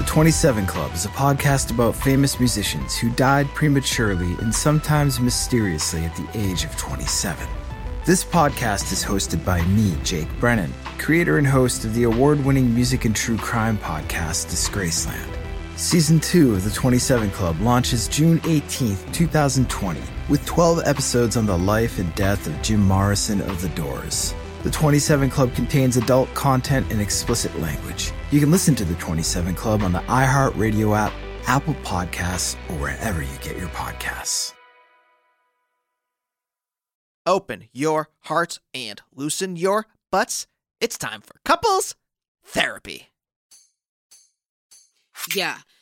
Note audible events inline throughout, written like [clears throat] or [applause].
The 27 Club is a podcast about famous musicians who died prematurely and sometimes mysteriously at the age of 27. This podcast is hosted by me, Jake Brennan, creator and host of the award winning music and true crime podcast, Disgraceland. Season 2 of The 27 Club launches June 18th, 2020, with 12 episodes on the life and death of Jim Morrison of The Doors. The 27 Club contains adult content and explicit language. You can listen to The 27 Club on the iHeartRadio app, Apple Podcasts, or wherever you get your podcasts. Open your hearts and loosen your butts. It's time for couples therapy. Yeah,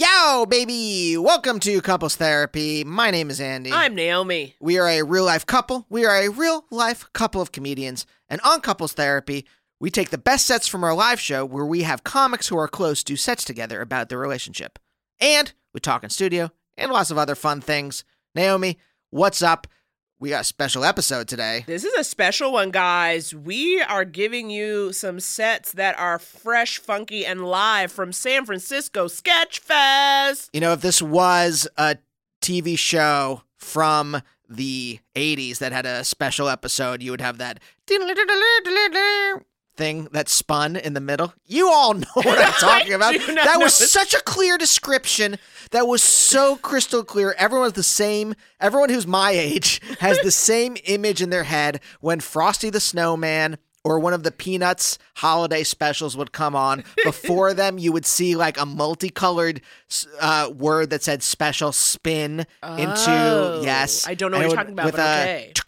Yo, baby! Welcome to Couples Therapy. My name is Andy. I'm Naomi. We are a real life couple. We are a real life couple of comedians. And on Couples Therapy, we take the best sets from our live show where we have comics who are close do sets together about their relationship. And we talk in studio and lots of other fun things. Naomi, what's up? We got a special episode today. This is a special one, guys. We are giving you some sets that are fresh, funky, and live from San Francisco Sketch Fest. You know, if this was a TV show from the 80s that had a special episode, you would have that thing that spun in the middle. You all know what I'm [laughs] talking about. That was this. such a clear description. That was so crystal clear. Everyone's the same. Everyone who's my age has the same image in their head when Frosty the Snowman or one of the Peanuts holiday specials would come on. [laughs] Before them, you would see like a multicolored uh, word that said special spin Oh, into yes. I don't know And what you're would- talking about, with but okay. I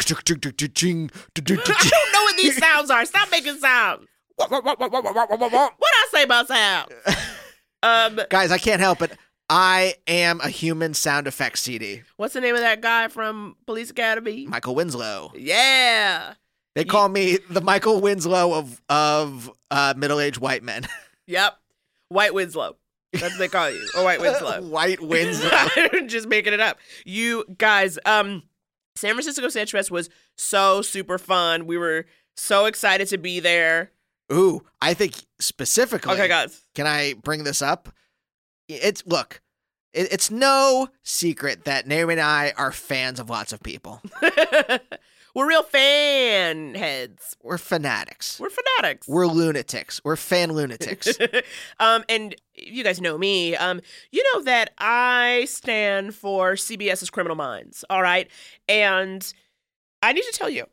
don't know what these sounds are. Stop making sounds. [laughs] What I say about sounds? [laughs] Um, Guys, I can't help it. I am a human sound effects CD. what's the name of that guy from Police Academy? Michael Winslow. Yeah. They call me the Michael Winslow of of uh, middle aged white men. [laughs] Yep. White Winslow. That's what they call you. Or White Winslow. [laughs] white [laughs] Winslow. just making it up. You guys, um, San Francisco Sketch Fest was so super fun. We were so excited to be there. Ooh, I think specifically. Okay, guys. Can I bring this up? It's look. it- It's no secret that Naomi and I are fans of lots of people. We're real fan heads. We're fanatics. We're fanatics. We're lunatics. We're fan lunatics. [laughs] um, and you guys know me. Um, you know that I stand for CBS's Criminal Minds. All right, and I need to tell you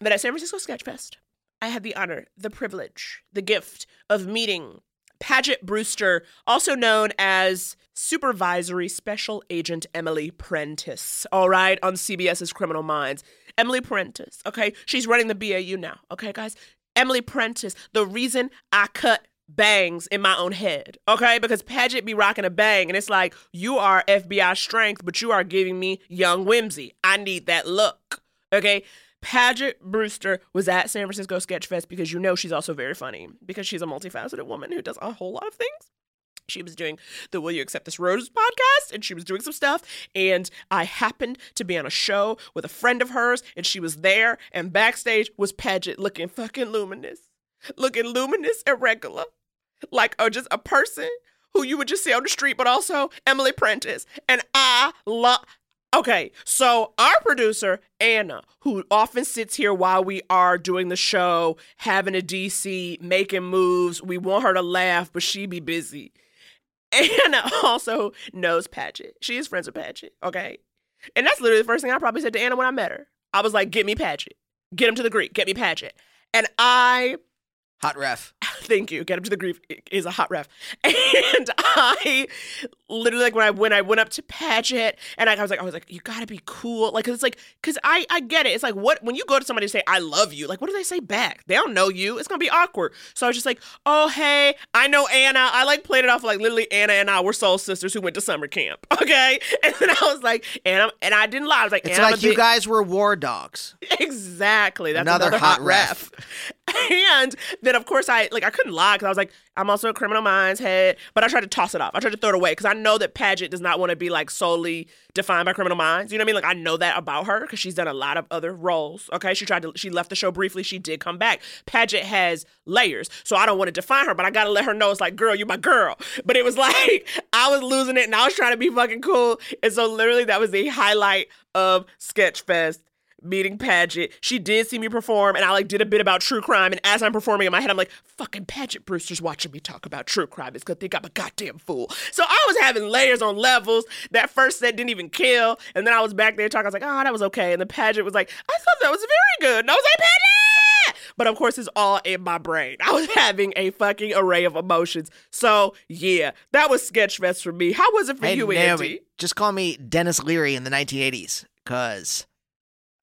that at San Francisco Sketchfest, I had the honor, the privilege, the gift of meeting Paget Brewster, also known as Supervisory Special Agent Emily Prentiss, all right, on CBS's Criminal Minds. Emily Prentiss, okay? She's running the BAU now, okay, guys? Emily Prentiss, the reason I cut bangs in my own head, okay? Because Paget be rocking a bang, and it's like, you are FBI strength, but you are giving me young whimsy. I need that look, okay? Paget Brewster was at San Francisco Sketch Fest because you know she's also very funny because she's a multifaceted woman who does a whole lot of things. She was doing the Will You Accept This Rose podcast and she was doing some stuff. And I happened to be on a show with a friend of hers and she was there. And backstage was Paget looking fucking luminous, looking luminous and regular, like uh, just a person who you would just see on the street, but also Emily Prentiss. And I love. Okay, so our producer, Anna, who often sits here while we are doing the show, having a DC, making moves, we want her to laugh, but she be busy. Anna also knows Paget. She is friends with Paget, okay? And that's literally the first thing I probably said to Anna when I met her. I was like, get me Paget. Get him to the Greek. Get me Paget. And I Hot ref. Thank you. Get him to the grief is a hot ref. [laughs] And I literally like when I when I went up to Paget and I, I was like I was like you gotta be cool like 'cause it's like because I I get it it's like what when you go to somebody and say I love you like what do they say back they don't know you it's gonna be awkward so I was just like oh hey I know Anna I like played it off like literally Anna and I were soul sisters who went to summer camp [laughs] okay and then I was like Anna and I didn't lie I was like It's "Anna, like you big-" guys were war dogs. [laughs] Exactly. That's Another another, hot hot ref. And then of course I like I couldn't lie because I was like I'm also a criminal minds head, but I tried to toss it off. I tried to throw it away because I know that Paget does not want to be like solely defined by criminal minds. You know what I mean? Like I know that about her because she's done a lot of other roles. Okay, she tried to she left the show briefly. She did come back. Paget has layers, so I don't want to define her, but I gotta let her know it's like girl, you my girl. [laughs] But it was [laughs] like I was losing it and I was trying to be fucking cool, and so literally that was the highlight of Sketchfest meeting Paget. She did see me perform, and I like did a bit about true crime. And as I'm performing in my head, I'm like, "Fucking Paget Brewster's watching me talk about true crime. It's gonna think I'm a goddamn fool." So I was having layers on levels. That first set didn't even kill, and then I was back there talking. I was like, "Oh, that was okay." And the Paget was like, "I thought that was very good," and I was like, "Paget!" But of course, it's all in my brain. I was [laughs] having a fucking array of emotions. So yeah, that was Sketchfest for me. How was it for Hey, you, Naomi, Andy? just call me Denis Leary in the 1980s because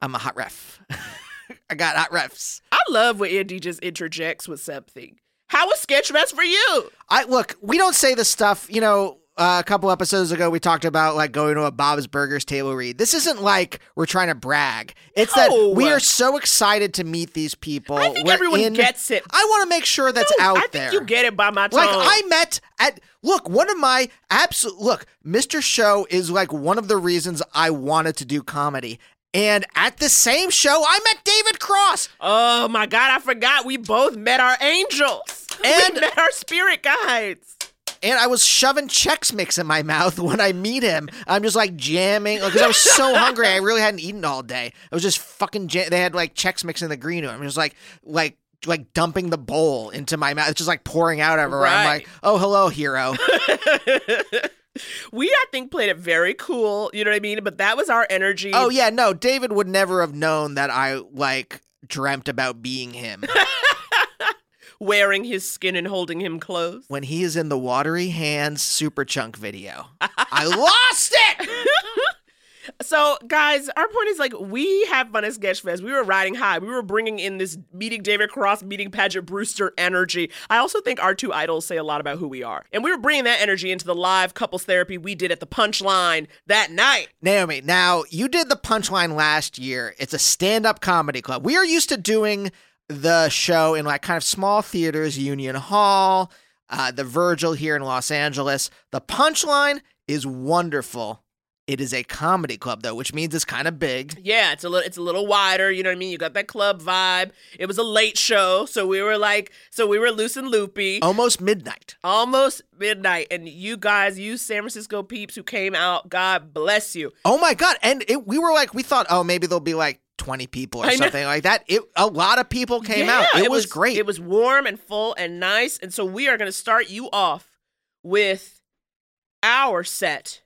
I'm a hot ref. [laughs] I got hot refs. I love when Andy just interjects with something. How was Sketchfest for you? I look. We don't say this stuff. You know, uh, a couple episodes ago, we talked about like going to a Bob's Burgers table read. This isn't like we're trying to brag. It's No. that we are so excited to meet these people. I think We're everyone in- gets it. I want to make sure that's No, out I think there. you get it by my tone. Like I met at look, one of my absolute look, Mr. Show is like one of the reasons I wanted to do comedy. And at the same show, I met David Cross. oh my god, I forgot. We both met our angels. [laughs] And- we met our spirit guides. And I was shoving Chex Mix in my mouth [laughs] when I meet him. I'm just like jamming because I was so hungry. I really hadn't eaten all day. I was just fucking. Jam- they had like Chex Mix in the green room. I was like, like, like dumping the bowl into my mouth. It's just like pouring out everywhere. I'm like, oh, hello, hero. [laughs] We, I think, played it very cool. You know what I mean? But that was our energy. oh yeah, no, David would never have known that I like dreamt about being him. [laughs] Wearing his skin and holding him close. when he is in the watery hands Superchunk video. I lost it. [laughs] So, guys, our point is like we have fun at Sketchfest. We were riding high. We were bringing in this meeting David Cross, meeting Paget Brewster energy. I also think our two idols say a lot about who we are, and we were bringing that energy into the live couples therapy we did at the Punchline that night. Naomi, now you did the punchline last year. It's a stand up comedy club. We are used to doing the show in like kind of small theaters, Union Hall, uh, the Virgil here in Los Angeles. The punchline is wonderful. It is a comedy club though, which means it's kind of big. Yeah, it's a little it's a little wider, you know what I mean? You got that club vibe. It was a late show, so we were like so we were loose and loopy. Almost midnight. Almost midnight and you guys, you San Francisco peeps who came out, God bless you. Oh my god! And it, we were like, we thought, oh, maybe there'll be like 20 people or something like that. It a lot of people came out. Yeah, It, was, great. It was warm and full and nice. And so we are going to start you off with our set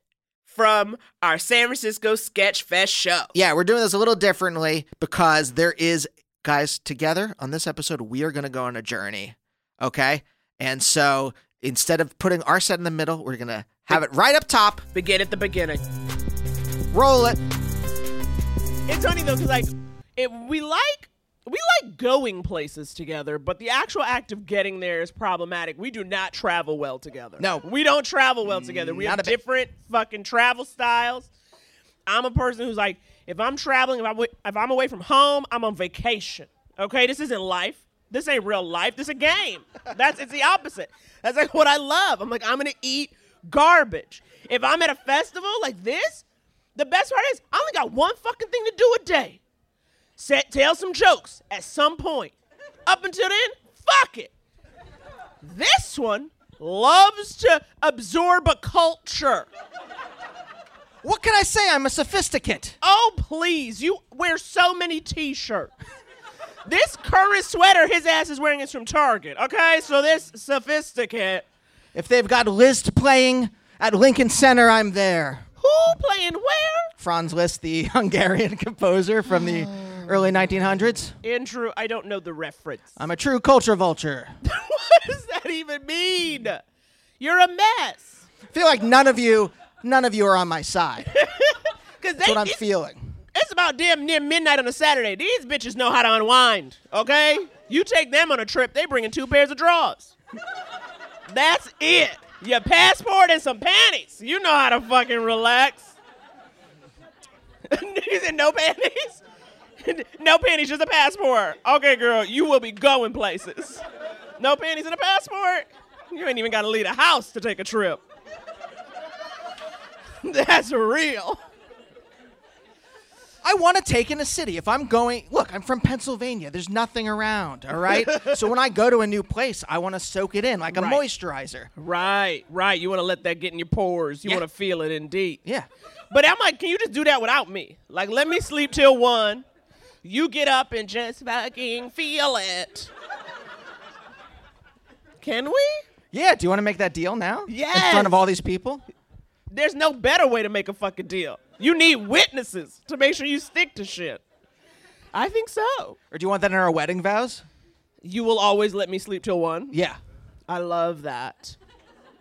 from our San Francisco Sketch Fest show. Yeah, we're doing this a little differently because there is, guys, together on this episode, we are going to go on a journey. Okay. And so instead of putting our set in the middle, we're going to have it right up top. Begin at the beginning. Roll it. It's funny though, because like it, we like we like going places together, but the actual act of getting there is problematic. We do not travel well together. No. we don't travel well together. We Not have a bit. different fucking travel styles. I'm a person who's like, if I'm traveling, if I'm wi- if I'm away from home, I'm on vacation. Okay, this isn't life. This ain't real life. This is a game. That's it's the opposite. That's like what I love. I'm like, I'm gonna eat garbage. If I'm at a festival like this, the best part is I only got one fucking thing to do a day. Set, tell some jokes at some point. Up until then, fuck it. This one loves to absorb a culture. What can I say? I'm a sophisticate. Oh, please. You wear so many t shirts. This current sweater his ass is wearing is from Target, okay? So this sophisticate. If they've got Liszt playing at Lincoln Center, I'm there. Who playing where? Franz Liszt, the [laughs] Hungarian composer from the oh. Early 1900s. Andrew, I don't know the reference. I'm a true culture vulture. [laughs] what does that even mean? You're a mess. I feel like none of you, none of you are on my side. [laughs] Cause they, That's what I'm it's, feeling. it's about damn near midnight on a Saturday. These bitches know how to unwind, okay? You take them on a trip, they bringing two pairs of drawers. That's it. Your passport and some panties. You know how to fucking relax. [laughs] Niggas said no panties? [laughs] no panties, just a passport. Okay, girl, you will be going places. No panties and a passport? You ain't even got to leave the house to take a trip. [laughs] That's real. I want to take in a city. If I'm going, look, I'm from Pennsylvania. There's nothing around, all right? [laughs] so when I go to a new place, I want to soak it in like a Right. moisturizer. Right, right. You want to let that get in your pores. You Yeah. want to feel it indeed. Yeah. But I'm like, can you just do that without me? Like, let me sleep till one. You get up and just fucking feel it. Can we? Yeah, do you want to make that deal now? Yeah. In Yes. front of all these people? There's no better way to make a fucking deal. You need witnesses to make sure you stick to shit. I think so. Or do you want that in our wedding vows? You will always let me sleep till one. Yeah. I love that.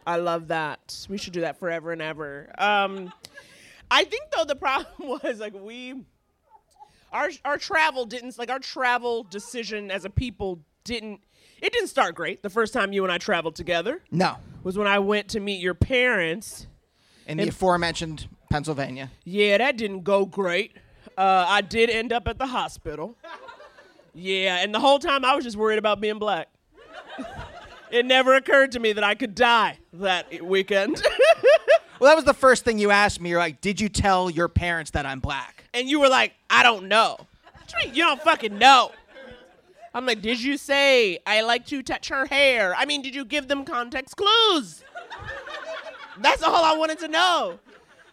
I love that. We should do that forever and ever. Um, I think though the problem [laughs] was like we, our our travel didn't like our travel decision as a people didn't. It didn't start great. The first time you and I traveled together No. was when I went to meet your parents. In the aforementioned Pennsylvania. Yeah, that didn't go great. Uh, I did end up at the hospital. Yeah, and the whole time I was just worried about being black. [laughs] it never occurred to me that I could die that weekend. [laughs] Well, that was the first thing you asked me. You're like, did you tell your parents that I'm black? and you were like, I don't know. You don't fucking know? I'm like, did you say I like to touch her hair? I mean, did you give them context clues? That's all I wanted to know.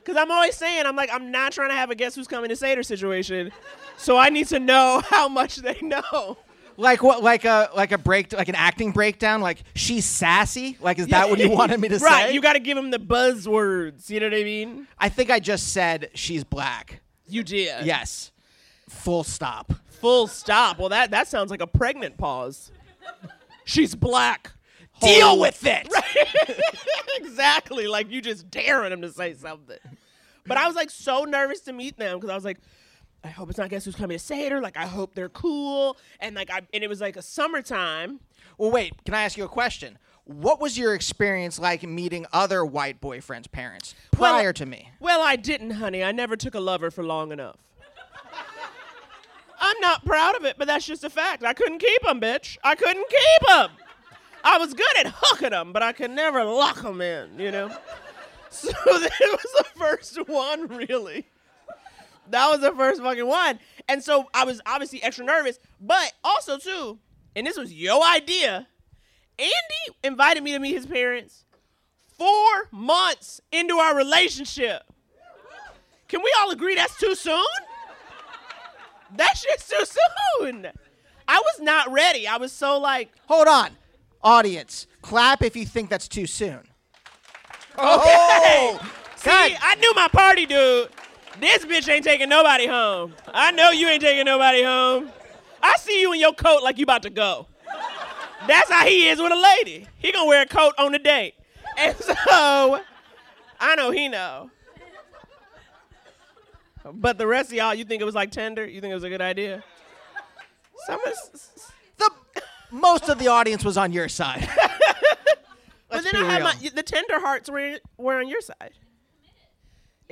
Cause I'm always saying, I'm like, I'm not trying to have a guess who's coming to Seder situation. So I need to know [laughs] how much they know. Like what? Like a like a break, like an acting breakdown. Like she's sassy. Like is that what you wanted me to [laughs] say? right, you got to give him the buzzwords. You know what I mean? I think I just said she's black. You did. Yes. Full stop. Full stop. Well, that that sounds like a pregnant pause. She's black. Deal Hold- with [laughs] it. exactly. Like you just daring him to say something. But I was like so nervous to meet them because I was like, I hope it's not guess who's coming to Seder. Like I hope they're cool. And like I and it was like a summertime. Well, wait. Can I ask you a question? What was your experience like meeting other white boyfriends' parents Well- prior to me? Well, I didn't, honey. I never took a lover for long enough. I'm not proud of it, but that's just a fact. I couldn't keep him, bitch. I couldn't keep him. I was good at hooking them, but I could never lock them in, you know? [laughs] So [laughs] that was the first one, really. That was the first fucking one. And so I was obviously extra nervous, but also, too, and this was your idea, Andy invited me to meet his parents four months into our relationship. Can we all agree that's too soon? That shit's too soon. I was not ready. I was so like, Hold on, audience, clap if you think that's too soon. okay. Oh, See, God. I knew my party dude. This bitch ain't taking nobody home. I know you ain't taking nobody home. I see you in your coat like you about to go. That's how he is with a lady. He gonna wear a coat on the date. And [laughs] so, I know he know. But the rest of y'all, you think it was like tender? You think it was a good idea? Some of The most of the audience was on your side. [laughs] but then I had real. my the tender hearts were were on your side.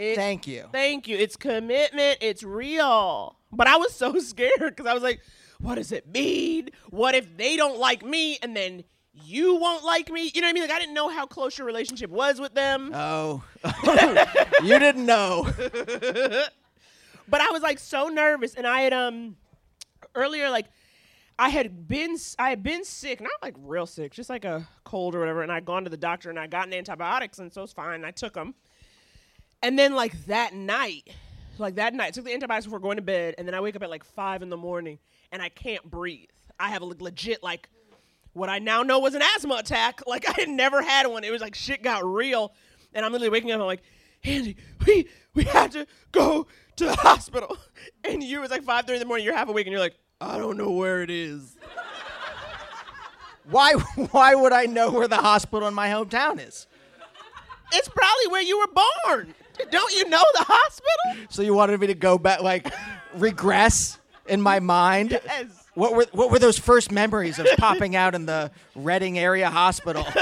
It- Thank you. Thank you. It's commitment. It's real. But I was so [laughs] scared because I was like, what does it mean? What if they don't like me and then you won't like me? You know what I mean? Like I didn't know how close your relationship was with them. Oh, [laughs] [laughs] you didn't know. but I was like so nervous and I had um earlier like I had been I had been sick, not like real sick, just like a cold or whatever, and I'd gone to the doctor and I gotten antibiotics and so it's fine. I took them. And then like that night, like that night, I took the antibiotics before going to bed, and then I wake up at like five in the morning and I can't breathe. I have a legit like what I now know was an asthma attack. [laughs] Like I had never had one. It was like shit got real, and I'm literally waking up. And I'm like, Andy, we we had to go to the [laughs] hospital, and you was like five thirty in the morning. You're half awake, and you're like, I don't know where it is. [laughs] Why? Why would I know where the hospital in my hometown is? It's probably where you were born. Don't you know the hospital? So you wanted me to go back, like regress in my mind? Yes. What were what were those first memories of popping out in the Reading area hospital? [laughs]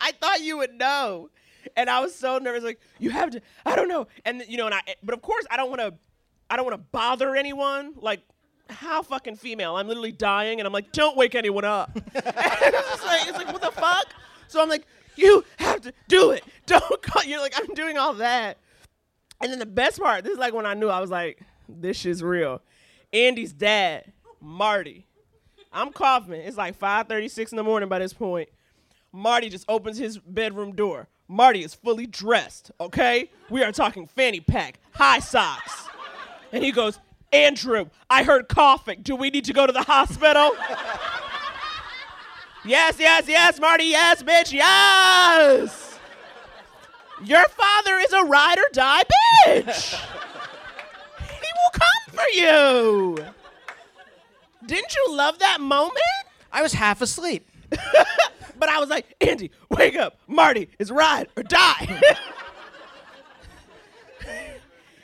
I thought you would know. And I was so nervous, like, you have to, I don't know. And, you know, and I, but of course, I don't want to, I don't want to bother anyone. Like, how fucking female? I'm literally dying, and I'm like, don't wake anyone up. [laughs] and it's, just like, it's like, what the fuck? So I'm like, you have to do it. [laughs] Don't call. You're like, I'm doing all that. And then the best part, this is like when I knew I was like, this shit's real. Andy's dad, Marty. I'm coughing. It's like 5:36 in the morning by this point. Marty just opens his bedroom door. Marty is fully dressed, okay? We are talking fanny pack, high socks. And he goes, Andrew, I heard coughing. Do we need to go to the hospital? [laughs] yes, yes, yes, Marty, yes, bitch, yes. Your father is a ride or die bitch. he will come for you. Didn't you love that moment? I was half asleep. [laughs] But I was like, Andy, wake up. Marty, it's ride or die. [laughs]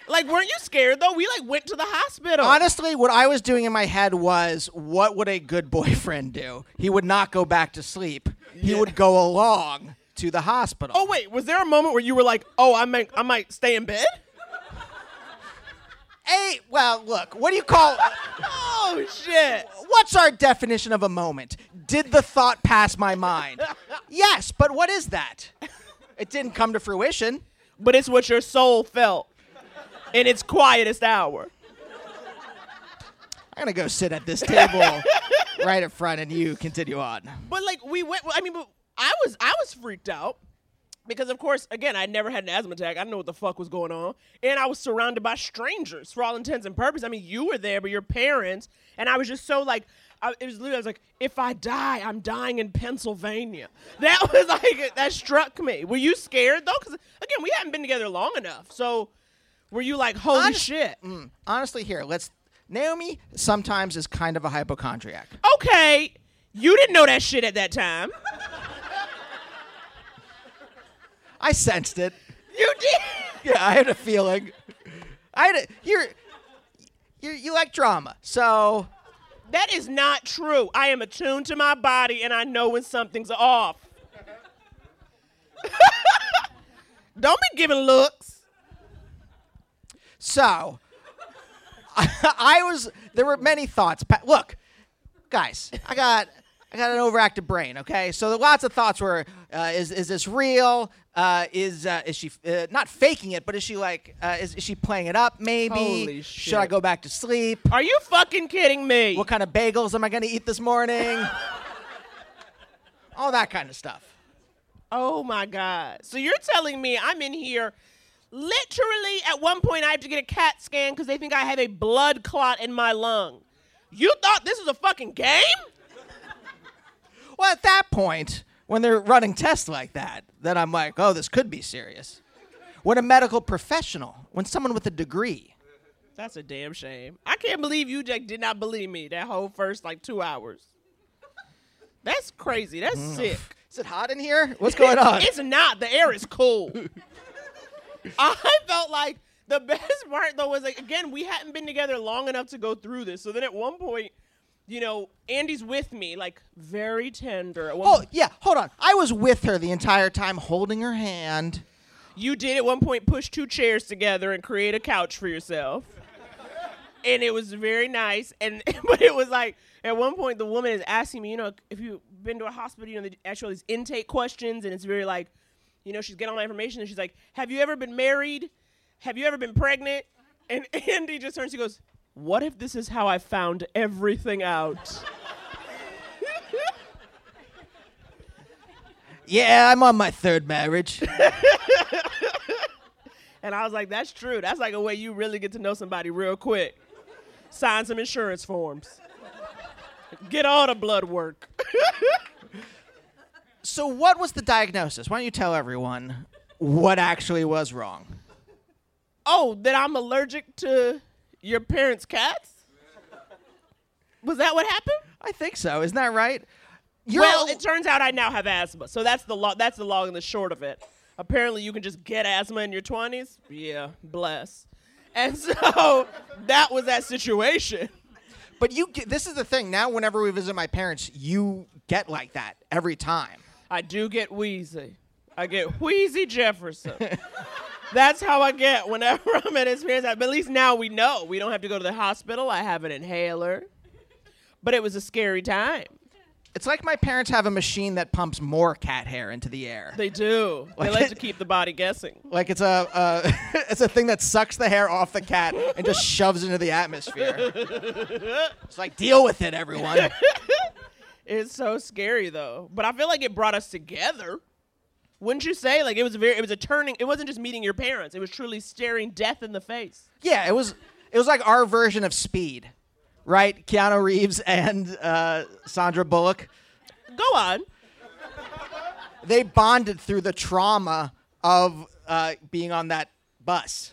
like, weren't you scared though? We like went to the hospital. Honestly, what I was doing in my head was, what would a good boyfriend do? He would not go back to sleep. He would go along to the hospital. oh wait, was there a moment where you were like, oh, I might, I might stay in bed? [laughs] Hey, well, look, what do you call? [laughs] Oh shit. What's our definition of a moment? Did the thought pass my mind? [laughs] yes, but what is that? It didn't come to fruition. But it's what your soul felt in its quietest hour. I'm gonna go sit at this table right in front, and you continue on. But like we went. I mean, I was I was freaked out because, of course, again, I never had an asthma attack. I didn't know what the fuck was going on, and I was surrounded by strangers for all intents and purposes. I mean, you were there, but your parents, and I was just so like. I, it was literally, I was like, if I die, I'm dying in Pennsylvania. [laughs] That was like, that struck me. Were you scared though? Because again, we hadn't been together long enough. So, were you like, holy shit? Mm, honestly, here, let's. Naomi sometimes is kind of a hypochondriac. Okay, you didn't know that shit at that time. I sensed it. You did. Yeah, I had a feeling. I had a, you're, you you like drama, so That is not true. I am attuned to my body and I know when something's off. [laughs] Don't be giving looks. So, [laughs] I, was. There were many thoughts. Pa- Look, guys, I got. I got an overactive brain. Okay, so lots of thoughts were: uh, Is is this real? Uh, is uh, is she uh, not faking it? But is she like? Uh, is, is she playing it up? Maybe. Holy Should I go back to sleep? Are you fucking kidding me? What kind of bagels am I to eat this morning? [laughs] All that kind of stuff. Oh my God. So you're telling me I'm in here Literally, at one point, I had to get a CAT scan because they think I have a blood clot in my lung. You thought this was a fucking game? Well, at that point, when they're running tests like that, then I'm like, oh, this could be serious. When a medical professional, when someone with a degree, That's a damn shame. I can't believe you Jack did not believe me that whole first like two hours. That's crazy. That's mm. sick. is it hot in here? What's going on? It's not. The air is cool. [laughs] [laughs] I felt like the best [laughs] part though was like again we hadn't been together long enough to go through this. So then at one point, you know, Andy's with me like very tender. At one oh, point- yeah, hold on. I was with her the entire time, holding her hand. You did at one point push two chairs together and create a couch for yourself. And it was very nice. And [laughs] but it was like at one point the woman is asking me, you know, if you've been to a hospital, you know, they ask you all these intake questions, and it's very like, you know, she's getting all my information, and she's like, "Have you ever been married? Have you ever been pregnant?" And [laughs] Andy just turns, he goes, "What if this is how I found everything out?" [laughs] Yeah, I'm on my third marriage. [laughs] And I was like, that's true. That's like a way you really get to know somebody real quick. Sign some insurance forms. Get all the blood work. So, what was the diagnosis? Why don't you tell everyone what actually was wrong? oh, that I'm allergic to your parents' cats? Was that what happened? I think so. Isn't that right? You're well, a- it turns out I now have asthma. So that's the lo- that's the long and the short of it. Apparently you can just get asthma in your 20s. Yeah, bless. And [laughs] so that was that situation. But you, get, this is the thing. Now, whenever we visit my parents, you get like that every time. I do get wheezy. I get wheezy Jefferson. That's how I get whenever I'm at his parents' house. But at least now we know. We don't have to go to the hospital. I have an inhaler. But it was a scary time. It's like my parents have a machine that pumps more cat hair into the air. They do. They Like like it- to keep the body guessing. Like it's a, uh, [laughs] it's a thing that sucks the hair off the cat and just shoves into the atmosphere. [laughs] It's like deal with it, everyone. [laughs] It's so scary though. But I feel like it brought us together. Wouldn't you say? Like it was a very it was a turning it wasn't just meeting your parents. It was truly staring death in the face. Yeah, it was it was like our version of Speed, right? Keanu Reeves and uh, Sandra Bullock. Go on. They bonded through the trauma of uh, being on that bus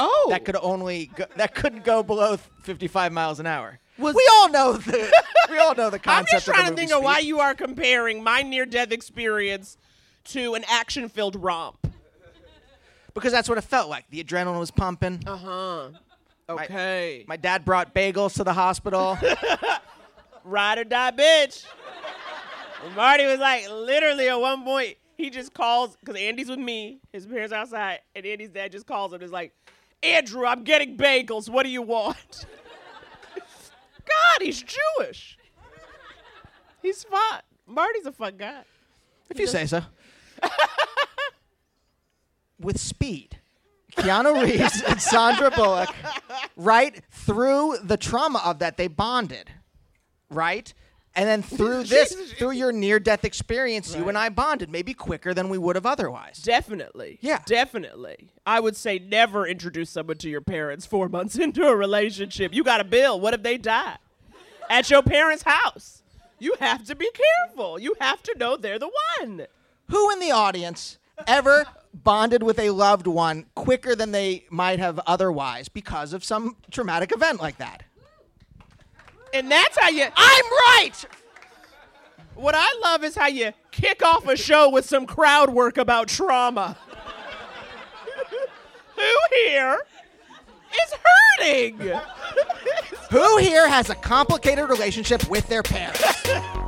Oh. that could only go, that couldn't go below 55 miles an hour. Was- we all know the we all know the concept. [laughs] I'm just of trying to think of why you are comparing my near death experience to an action filled romp. because that's what it felt like. The adrenaline was pumping. Uh-huh. Okay. My dad brought bagels to the hospital. [laughs] ride or die bitch. And Marty was like, literally at one point, he just calls, because Andy's with me, his parents are outside, and Andy's dad just calls him and is like, Andrew, I'm getting bagels. What do you want? God, he's Jewish. He's fun. Marty's a fun guy. if you say so. [laughs] With speed. Keanu Reeves [laughs] and Sandra Bullock, right through the trauma of that, they bonded, right? And then [laughs] through this, through your near death experience, you and I bonded, maybe quicker than we would have otherwise. Definitely. Yeah. Definitely. I would say never introduce someone to your parents four [laughs] months into a relationship. You got a bill. What if they die? At your parents' house. You have to be careful. You have to know they're the one. Who in the audience ever bonded with a loved one quicker than they might have otherwise because of some traumatic event like that? And that's how you. I'm right! What I love is how you kick off a show with some crowd work about trauma. [laughs] Who here is hurting? [laughs] Who here has a complicated relationship with their parents? [laughs]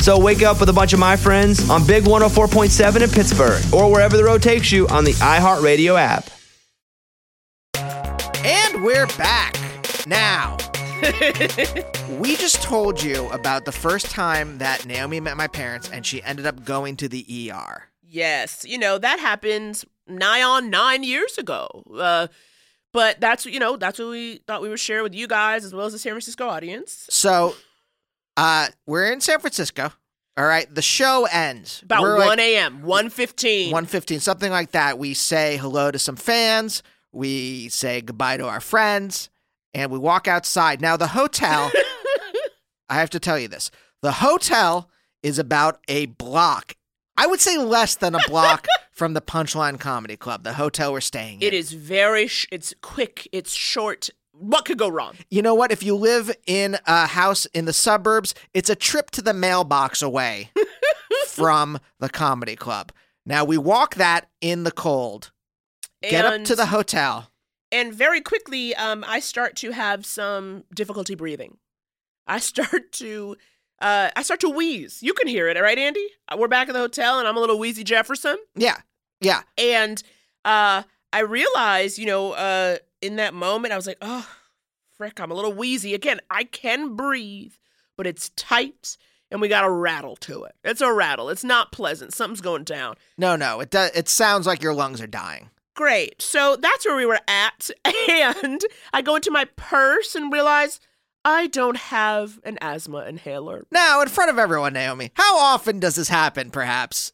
So wake up with a bunch of my friends on Big 104.7 in Pittsburgh or wherever the road takes you on the iHeartRadio app. And we're back. Now, [laughs] we just told you about the first time that Naomi met my parents and she ended up going to the ER. Yes, you know that happened nigh on nine years ago. Uh, but that's you know that's what we thought we would share with you guys as well as the San Francisco audience. So, uh, we're in San Francisco. All right, the show ends About We're one like a.m., one fifteen. 115, something like that. We say hello to some fans. We say goodbye to our friends, and we walk outside. Now, the hotel, [laughs] I have to tell you this the hotel is about a block. I would say less than a block [laughs] from the Punchline Comedy Club, the hotel we're staying in. It is very. Sh- it's quick. It's short. What could go wrong? You know what? If you live in a house in the suburbs, it's a trip to the mailbox away [laughs] from the comedy club. Now we walk that in the cold. Get up to the hotel. and very quickly um, i start to have some difficulty breathing i start to uh, i start to wheeze you can hear it right andy Uh, we're back at the hotel and i'm a little wheezy jefferson Yeah. Yeah. and uh, i realize you know uh, in that moment i was like oh frick i'm a little wheezy again i can breathe but it's tight and we got a rattle to it it's a rattle it's not pleasant something's going down No, no. It does it sounds like your lungs are dying. Great. So that's where we were at. [laughs] And I go into my purse and realize I don't have an asthma inhaler. Now, in front of everyone, Naomi, how often does this happen, perhaps,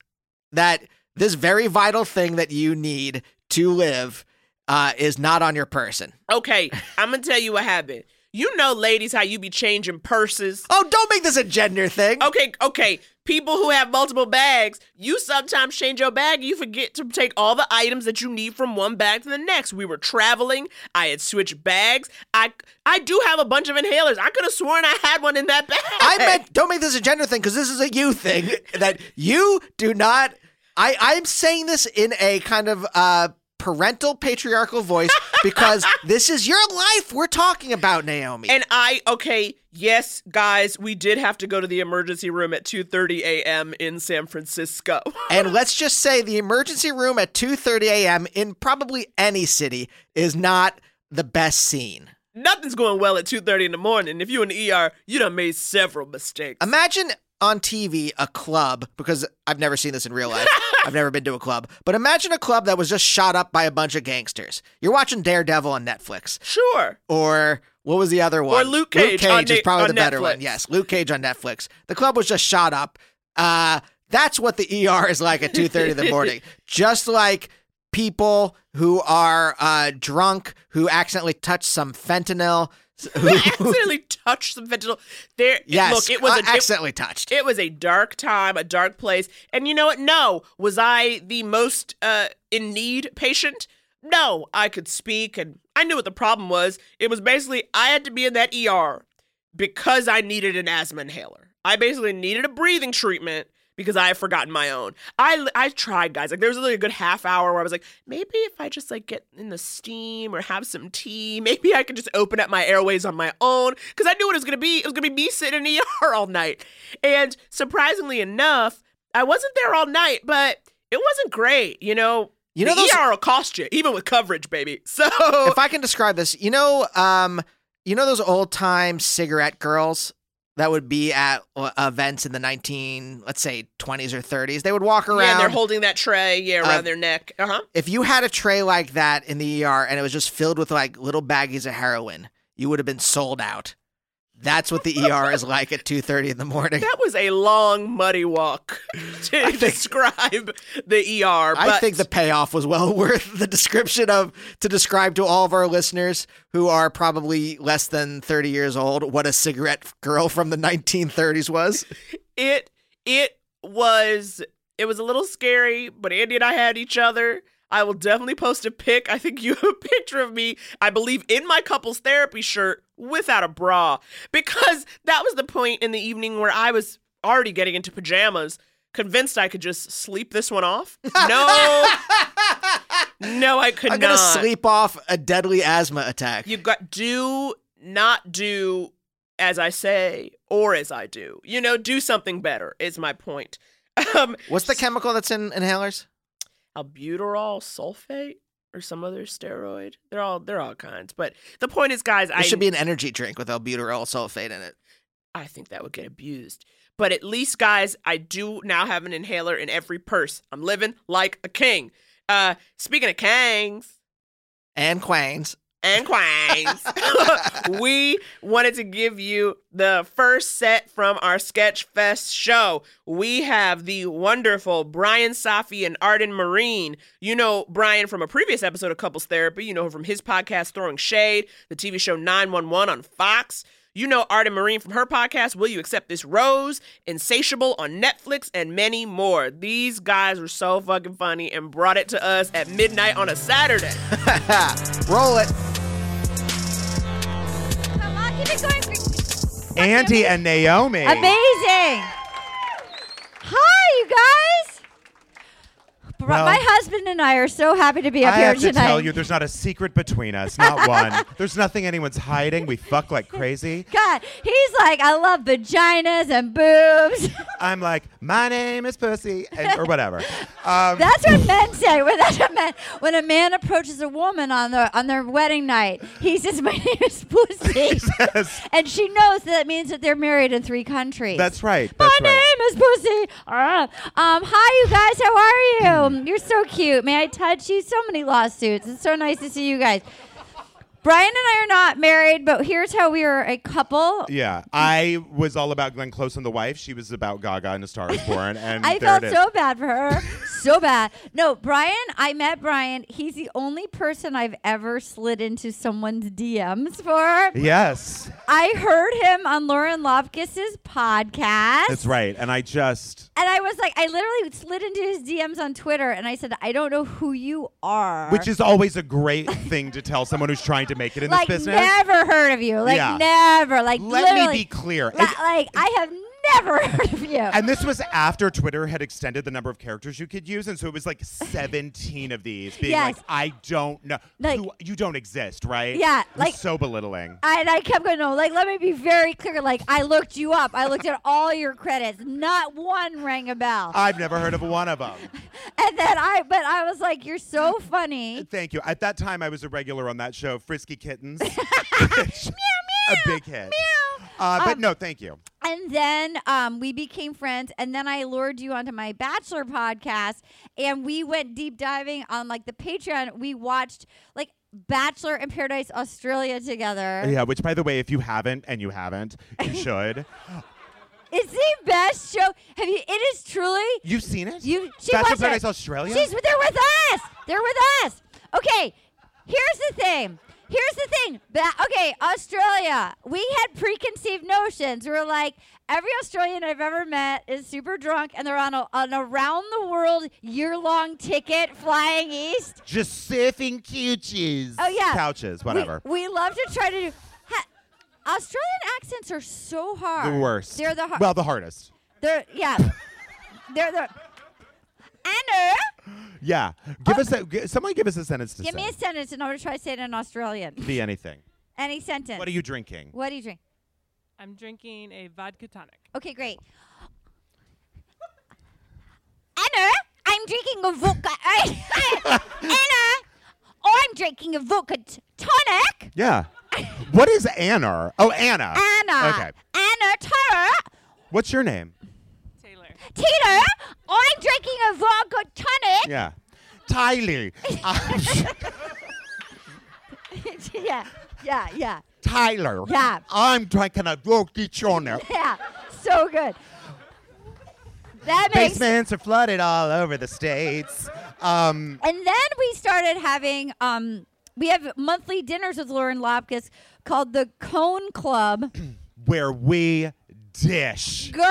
that this very vital thing that you need to live uh, is not on your person? Okay, [laughs] I'm to tell you what happened. You know, ladies, how you be changing purses. Oh, don't make this a gender thing. Okay, okay. People who have multiple bags, you sometimes change your bag. You forget to take all the items that you need from one bag to the next. We were traveling. I had switched bags. I I do have a bunch of inhalers. I could have sworn I had one in that bag. I meant don't make this a gender thing because this is a you thing that you do not. I I'm saying this in a kind of uh parental patriarchal voice because [laughs] this is your life we're talking about, Naomi. And I okay, yes, guys, we did have to go to the emergency room at 2:30 a.m. in San Francisco. [laughs] And let's just say the emergency room at 2:30 a.m. in probably any city is not the best scene. Nothing's going well at 2:30 in the morning. If you're in the ER, you done made several mistakes. Imagine on TV a club because I've never seen this in real life. [laughs] I've never been to a club, but imagine a club that was just shot up by a bunch of gangsters. You're watching Daredevil on Netflix, sure. or what was the other one? Or Luke Cage Luke Cage is probably the better one. Yes, Luke Cage on Netflix. The club was just shot up. Uh, that's what the ER is like at 2:30 in the morning. [laughs] Just like people who are uh, drunk who accidentally touch some fentanyl. Who, [laughs] accidentally touched some fentanyl. There, yes, look, it was uh, a, it- accidentally touched. It was a dark time, a dark place. And you know what? No. Was I the most uh, in need patient? No. I could speak and I knew what the problem was. It was basically I had to be in that ER because I needed an asthma inhaler. I basically needed a breathing treatment because I have forgotten my own. I I tried, guys. Like there was literally a good half hour where I was like, maybe if I just like get in the steam or have some tea, [laughs] maybe I could just open up my airways on my own because I knew what it was gonna be. It was gonna be me sitting in the [laughs] ER all night. And surprisingly enough, I wasn't there all night, but it wasn't great. You know, You know the those- ER will cost you, even with coverage, baby. [laughs] So if I can describe this, you know, um, you know those old time cigarette girls that would be at uh, events in the nineteen, let's say, twenties or thirties. They would walk around. yeah, and they're holding that tray, yeah, around Uh, their neck. Uh huh. if you had a tray like that in the ER and it was just filled with like little baggies of heroin, you would have been sold out. That's what the ER is like at two thirty in the morning. That was a long, muddy walk [laughs] to describe the ER. But I think the payoff was well [laughs] worth the description of to describe to all of our listeners who are probably less than 30 years old what a cigarette girl from the 1930s was. it it was it was a little scary, but Andy and I had each other. I will definitely post a pic. I think you have a picture of me, I believe, in my couples therapy shirt without a bra. Because that was the point in the evening where I was already getting into pajamas, convinced I could just sleep this one off. [laughs] No. no, I could I'm going to not. sleep off a deadly asthma attack. You got do not do as I say or as I do. You know, do something better is my point. [laughs] Um, What's the chemical that's in inhalers? albuterol sulfate or some other steroid. They're all they're all kinds. But the point is, guys, I It should be an energy drink with albuterol sulfate in it. I think that would get abused. But at least, guys, I do now have an inhaler in every purse. I'm living like a king. Uh, speaking of kangs And quains. And quangs, [laughs] we wanted to give you the first set from our Sketch Fest show. We have the wonderful Brian Safi and Arden Myrin. You know Brian from a previous episode of Couples Therapy. You know him from his podcast Throwing Shade, the TV show 911 on Fox. You know Arden Myrin from her podcast, Will You Accept This Rose, Insatiable on Netflix, and many more. These guys were so fucking funny and brought it to us at midnight on a Saturday. [laughs] Roll it. Andy and Naomi. Amazing. Hi, you guys. Well- My husband and I are so happy to be up I here have to tonight. tell you, there's not a secret between us, not [laughs] one. There's nothing anyone's hiding. We fuck like crazy. God, he's like, I love vaginas and boobs. [laughs] I'm like, my name is Pussy, and, or whatever. Um, That's what men say. When that's what men, when a man approaches a woman on their on their wedding night, he says, "My [laughs] name is Pussy," and she knows that means that they're married in three countries. That's right. My right. name is Pussy. Ah. Um, hi, you guys. How are you? You're so cute. May I touch you? So many lawsuits. It's so nice to see you guys. Brian and I are not married, but here's how we are a couple. Yeah, I was all about Glenn Close and the wife. She was about Gaga and A Star Is Born, [laughs] and I there felt it is. so bad for her. so bad. No, Brian, I met Brian. He's the only person I've ever slid into someone's DMs for. Yes, I heard him on Lauren Lapkus's podcast. that's right. And I just, And I was like, I literally slid into his DMs on Twitter and I said, I don't know who you are. which is always a great thing to tell someone who's trying to make it in like this business. never heard of you. Like Yeah. never. Like Let me be clear. Li- like I have never [laughs] heard of you. And this was after Twitter had extended the number of characters you could use, and so it was like [laughs] 17 of these being Yes. like, "I don't know, Like- who, you don't exist, right?" Yeah, like- so belittling. I- and I kept going, no, like, let me be very clear. Like, I looked you up. I looked at all your credits. Not one rang a bell. I've never heard of one of them. [laughs] and then I, but I was like, you're so funny. Thank you. At that time, I was a regular on that show, Frisky Kittens. which- A big hit. Uh, but Um, no, thank you. And then um, we became friends. And then I lured you onto my Bachelor podcast. And we went deep diving on like the Patreon. We watched like Bachelor in Paradise Australia together. Yeah, which, by the way, if you haven't, and you haven't, you [laughs] should. It's the best show. Have you? It is truly. You've seen it? You she Bachelor watched Paradise it. Australia? She's they're with us. They're with us. Okay, here's the thing. Here's the thing. Ba- okay, Australia. We had preconceived notions. We were like, every Australian I've ever met is super drunk, and they're on a, an around the world year long ticket flying east. Just surfing couches. Oh yeah, Couches, We- whatever. We, love to try to do. Ha- Australian accents are so hard. the worst. They're the hard. Well, the hardest. They're yeah. They're the. Anna, Yeah. Give us a, g- someone give us a sentence to say. give say. me a sentence and I'm gonna try to say it in Australian. Be anything. Any sentence. What are you drinking? What do you drink? I'm drinking a vodka tonic. Okay, great. [gasps] Anna, I'm drinking a vodka. [laughs] Anna, [laughs] I'm drinking a vodka t- tonic. Yeah. what is Anna? Oh, Anna. Anna. Okay. Anna Tyler. What's your name? Tina, I'm drinking a vodka tonic. Yeah. Tyler. Um, [laughs] yeah, yeah, yeah, Tyler. Yeah. I'm drinking a vodka tonic. [laughs] yeah. So good. That makes. Basements are flooded all over the states. Um, And then we started having um we have monthly dinners with Lauren Lapkus called the Cone Club. [clears throat] where we dish. Girl,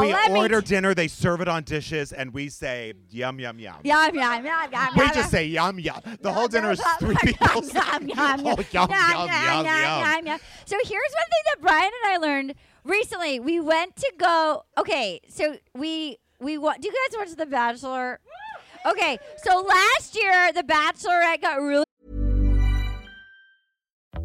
we let me order dinner, they serve it on dishes, and we say yum yum yum. Yum yum yum yum. We yum, just say yum yum. The whole dinner is three yum, people. yum, yum, Oh, yum, yum, yum, yum. yum, yum. So here's one thing that Brian and I learned recently. We went to go. Okay, so we we wa- do you guys watch The Bachelor? Okay, so last year The Bachelorette got really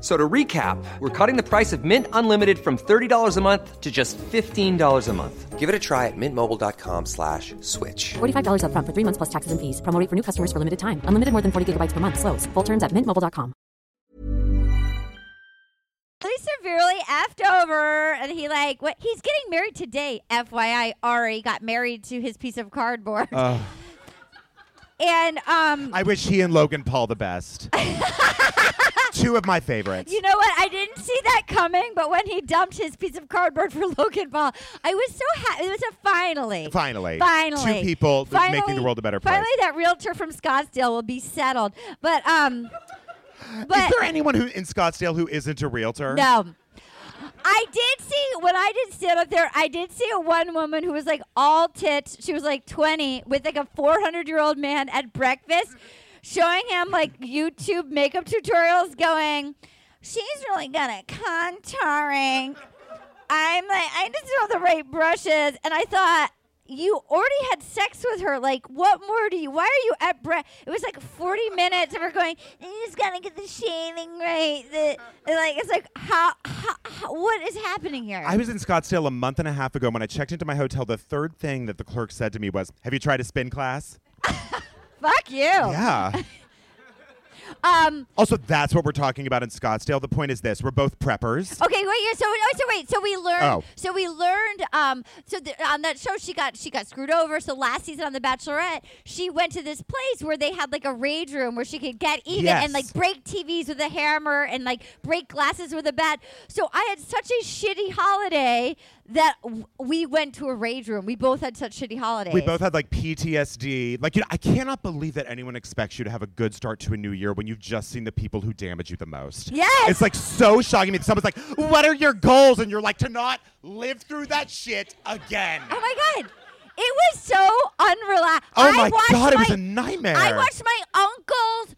F- So to recap, we're cutting the price of Mint Unlimited from $30 a month to just $15 a month. Give it a try at mintmobile.com slash switch. $45 upfront for three months plus taxes and fees. Promo for new customers for limited time. Unlimited more than 40 gigabytes per month. Slows. Full terms at mintmobile.com. Really severely effed over, and he like what? He's getting married today. FYI, Ari got married to his piece of cardboard, Ugh. And um, I wish he and Logan Paul the best. [laughs] Two of my favorites. You know what? I didn't see that coming, but when he dumped his piece of cardboard for [laughs] Logan Paul, I was so happy. It was a finally. Finally. Finally. Two people Finally- making the world a better place. Finally, that realtor from Scottsdale will be settled. But um, but Is there anyone who in Scottsdale who isn't a realtor? no. I did see when I did stand up there. I did see a one woman who was like all tits. She was like twenty with like a four hundred year old man at breakfast, showing him like YouTube makeup tutorials. Going, she's really good at contouring. I'm like, I just know the right brushes, and I thought. You already had sex with her. Like, what more do you? Why are you at bre It was like 40 minutes of her going, you just gotta get the shaving right. The, like, it's like, how, how, how, what is happening here? I was in Scottsdale a month and a half ago. When I checked into my hotel, the third thing that the clerk said to me was, Have you tried a spin class? [laughs] Fuck you. Yeah. Um. Also, that's what we're talking about in Scottsdale. The point is this we're both preppers. Okay, wait. yeah, So, oh, so wait. So we learned. Oh. So we learned. Um. So the, on that show, she got she got screwed over. So last season on The Bachelorette, she went to this place where they had like a rage room where she could get even Yes. and like break TVs with a hammer and like break glasses with a bat. So I had such a shitty holiday that w- we went to a rage room. We both had such shitty holidays. We both had like PTSD. Like, you know, I cannot believe that anyone expects you to have a good start to a new year when you've just seen the people who damage you the most. Yes. It's like so shocking. that Someone's like, What are your goals? And you're like, To not live through that shit again. Oh my god. It was so unrelaxed. Oh I my God, it was a nightmare. I watched my uncles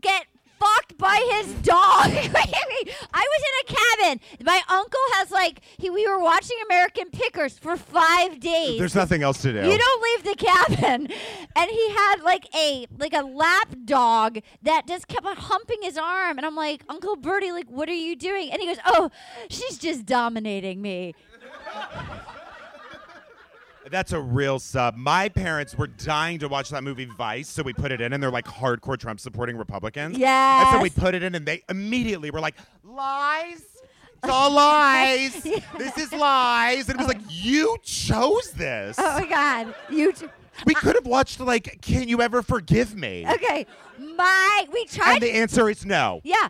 get fucked by his dog. [laughs] I was in a cabin. My uncle has like he we were watching American Pickers for 5 days. There's nothing else to do. You don't leave the cabin. And he had like a like a lap dog that just kept on humping his arm and I'm like, "Uncle Bertie, like what are you doing?" And he goes, "Oh, she's just dominating me." That's a real sub. My parents were dying to watch that movie Vice, so we put it in, and they're like hardcore Trump supporting Republicans. And so we put it in, and they immediately were like, lies. It's all lies. [laughs] This is lies. And it was like, you chose this. Oh my god. You t- we could have watched, like, Can You Ever Forgive Me? Okay. My we tried And the answer is no. Yeah.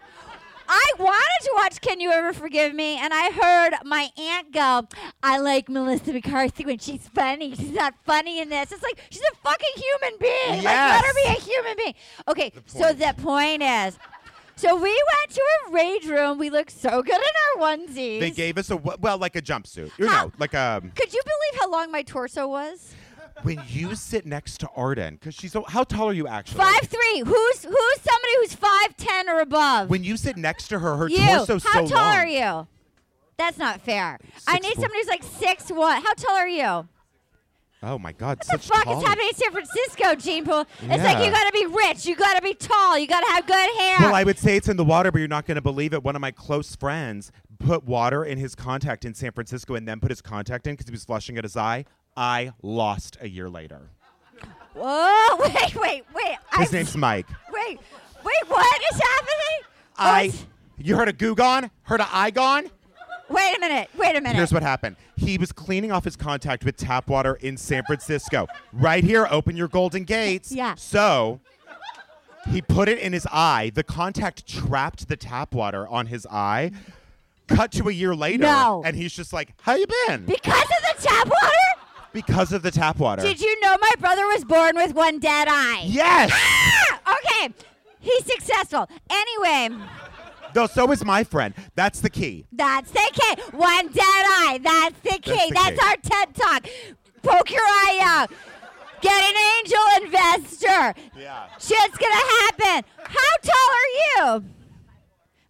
I wanted to watch Can You Ever Forgive Me? And I heard my aunt go, I like Melissa McCarthy when she's funny. She's not funny in this. It's like, she's a fucking human being. Like, let her be a human being. Okay, so the point is, so we went to a rage room. We looked so good in our onesies. They gave us a, well, like a jumpsuit. You know, like a. Could you believe how long my torso was? When you sit next to Arden, because she's so. How tall are you actually? Five three. Who's who's somebody who's five ten or above? When you sit next to her, her you. torso's How so tall are you? That's not fair. I need four. somebody who's like six one. How tall are you? Oh my God, What such the fuck tall. is happening in San Francisco, Gene Pool? It's like you gotta be rich, you gotta be tall, you gotta have good hair. Well, I would say it's in the water, but you're not to believe it. One of my close friends put water in his contact in San Francisco and then put his contact in because he was flushing at his eye. I lost a year later. Whoa, [laughs] wait, wait, wait. His I'm- name's Mike. Wait, wait, what is happening? Oh, I. You heard of Gugon? Heard of Igon? Wait a minute. Wait a minute. Here's what happened. He was cleaning off his contact with tap water in San Francisco. Right here, open your golden gates. Yeah. So he put it in his eye. The contact trapped the tap water on his eye. Cut to a year later, No. and he's just like, "How you been?" because of the tap water? Because of the tap water. Did you know my brother was born with one dead eye? Yes. Ah! Okay. He's successful. Anyway, Though so is my friend. That's the key. that's the key. One dead eye. That's the key. the That's, key. our TED talk. Poke your eye out. Get an angel investor. Yeah. Shit's gonna happen. How tall are you?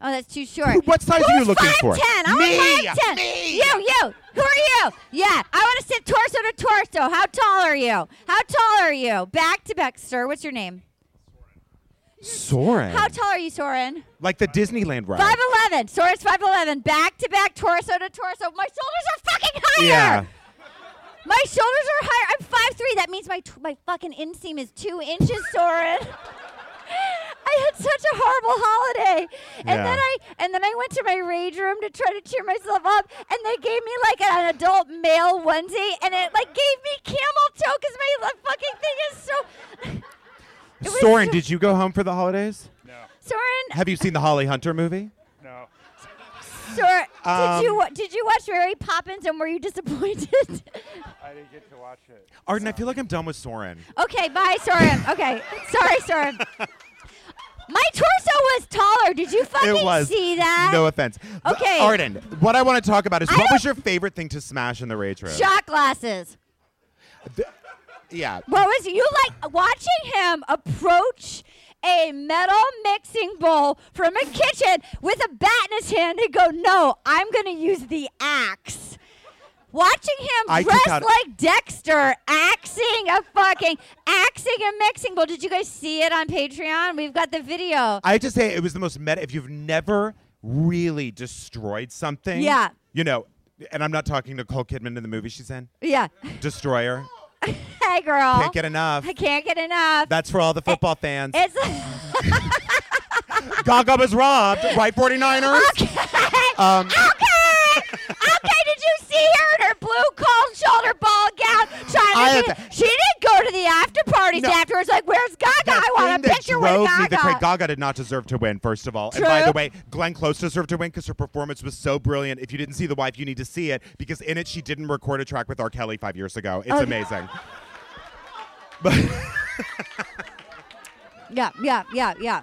Oh, that's too short. What size are you Who's looking for? 5'10"? I Me. want 5'10". Me. You, you. Who are you? Yeah, I want to sit torso to torso. How tall are you? How tall are you? Back to back, sir. What's your name? Soren. How tall are you, Soren? like the Disneyland ride. 5'11". Soren's 5'11". Back to back, torso to torso. My shoulders are fucking higher. Yeah. My shoulders are higher. I'm 5'3". That means my t- my fucking inseam is two inches, Soren. [laughs] I had such a horrible holiday, and Yeah. then I and then I went to my rage room to try to cheer myself up, and they gave me like an adult male onesie, and it like gave me camel toe because my fucking thing is so. [laughs] It was Soren, so- did you go home for the holidays? No. Soren, Have you seen the Holly Hunter movie? No. Soren, Um, did you did you watch Mary Poppins and were you disappointed? [laughs] I didn't get to watch it. Arden, I feel like I'm done with Soren. okay, bye, Soren. Okay, sorry, Soren. [laughs] My torso was taller. Did you fucking it was. see that? No offense. Okay. Arden, what I want to talk about is I what was your favorite thing to smash in the rage room? Shot glasses. Yeah. What was you like watching him approach a metal mixing bowl from a kitchen with a bat in his hand and go, "No, I'm going to use the axe." Watching him I dressed like Dexter, axing a fucking axing a mixing bowl. Did you guys see it on Patreon? We've got the video. I have to say, it was the most meta. If you've never really destroyed something, Yeah. you know, and I'm not talking to Nicole Kidman in the movie she's in, Yeah. Destroyer. [laughs] Hey, girl. Can't get enough. I can't get enough. That's for all the football fans. It's [laughs] Gaga was robbed, right, 49ers? Okay. Um, okay, did you see her in her blue cold shoulder ball gown? Trying to she didn't go to the after parties No. afterwards. Like, where's Gaga? I want a picture with Gaga. me Gaga did not deserve to win, first of all. And by the way, Glenn Close deserved to win because her performance was so brilliant. If you didn't see The Wife, you need to see it because in it, she didn't record a track with R. Kelly five years ago. It's oh, Okay. amazing. [laughs] But yeah, yeah, yeah, yeah.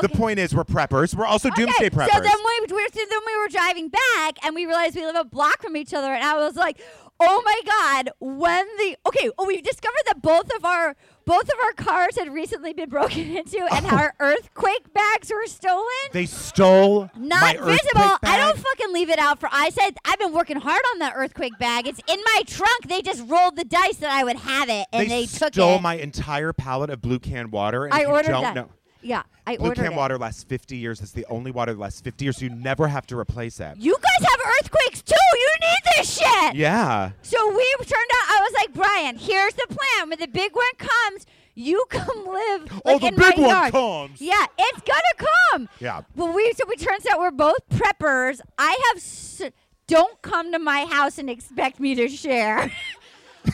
The point is, we're preppers. We're also doomsday Okay, preppers. So then we, we so then we were driving back, and we realized we live a block from each other, and I was like, "Oh my god!" When the okay, oh, we discovered that both of our both of our cars had recently been broken [laughs] into, and Oh. our earthquake bags were stolen. they stole Not my visible. I don't fucking leave it out for. I said I've been working hard on that earthquake bag. It's in my trunk. They just rolled the dice that I would have it, and they, took stole my entire pallet of blue can water. And I ordered don't that. know, Yeah, I blue ordered can it. water lasts 50 years. It's the only water that lasts 50 years, so you never have to replace it. You guys have earthquakes too. You need this shit. Yeah. So we turned out. I was like, Brian, here's the plan. When the big one comes, you come live Oh, like the in big my one yard. comes. Yeah, it's gonna come. Yeah. Well, we so it turns out we're both preppers. I have. S- don't come to my house and expect me to share. [laughs]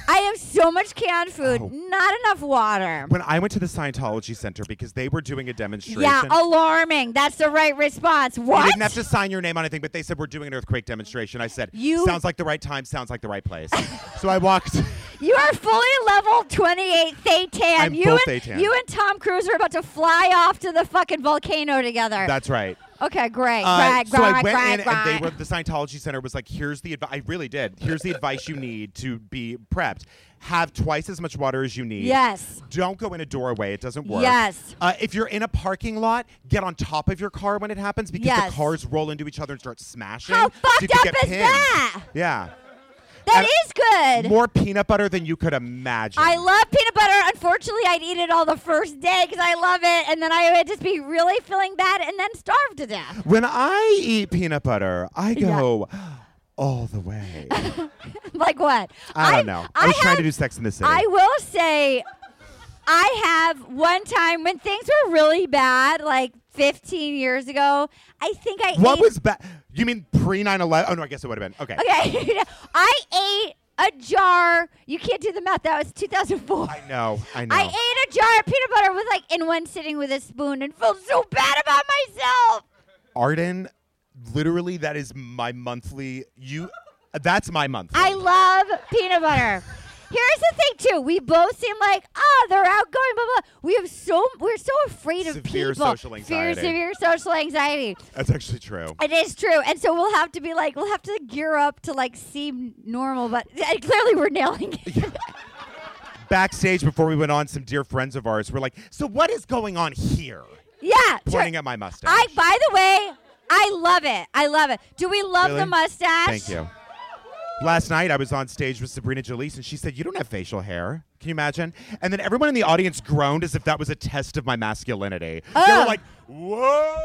I have so much canned food, Oh. not enough water. When I went to the Scientology Center because they were doing a demonstration. Yeah, alarming. That's the right response. What? You didn't have to sign your name on anything, but they said we're doing an earthquake demonstration. I said, You- sounds like the right time, sounds like the right place. [laughs] so I walked. You are fully level 28 Thetan. I'm you full and, Thetan. You and Tom Cruise are about to fly off to the fucking volcano together. That's right. Okay, great. Uh, so I went in, and they were the Scientology Center was like, "Here's the advice." I really did. Here's the advice you need to be prepped. Have twice as much water as you need. Yes. Don't go in a doorway; it doesn't work. Yes. Uh, if you're in a parking lot, get on top of your car when it happens because Yes. the cars roll into each other and start smashing. How so fucked up is pinned. that? Yeah. That is good. More peanut butter than you could imagine. I love peanut butter. Unfortunately, I'd eat it all the first day because I love it, and then I would just be really feeling bad and then starve to death. when I eat peanut butter, I Yeah. go all the way. [laughs] like what? I don't know. I, I was trying to do Sex in the City. I will say, I have one time when things were really bad, like 15 years ago. I think I What was back? You mean pre 9 11? Oh, no, I guess it would have been. Okay. okay, [laughs] I ate a jar. You can't do the math. That was 2004. I know. I know. I ate a jar of peanut butter with like in one sitting with a spoon and felt so bad about myself. Arden, literally, that is my monthly. You. That's my monthly. I love peanut butter. Here's the thing too. We both seem like, ah, they're outgoing, blah blah. We have so we're so afraid of Severe people. social Severe, anxiety. severe social anxiety. That's actually true. It is true, and so we'll have to be like, we'll have to gear up to like seem normal, but and clearly we're nailing it. Backstage before we went on, some dear friends of ours were like, "So what is going on here?" yeah. sure. Pointing at my mustache. I, by the way, I love it. I love it. Do we love the mustache? Thank you. Last night I was on stage with Sabrina Jalees and she said, You don't have facial hair. Can you imagine? And then everyone in the audience groaned as if that was a test of my masculinity. They were like, Whoa.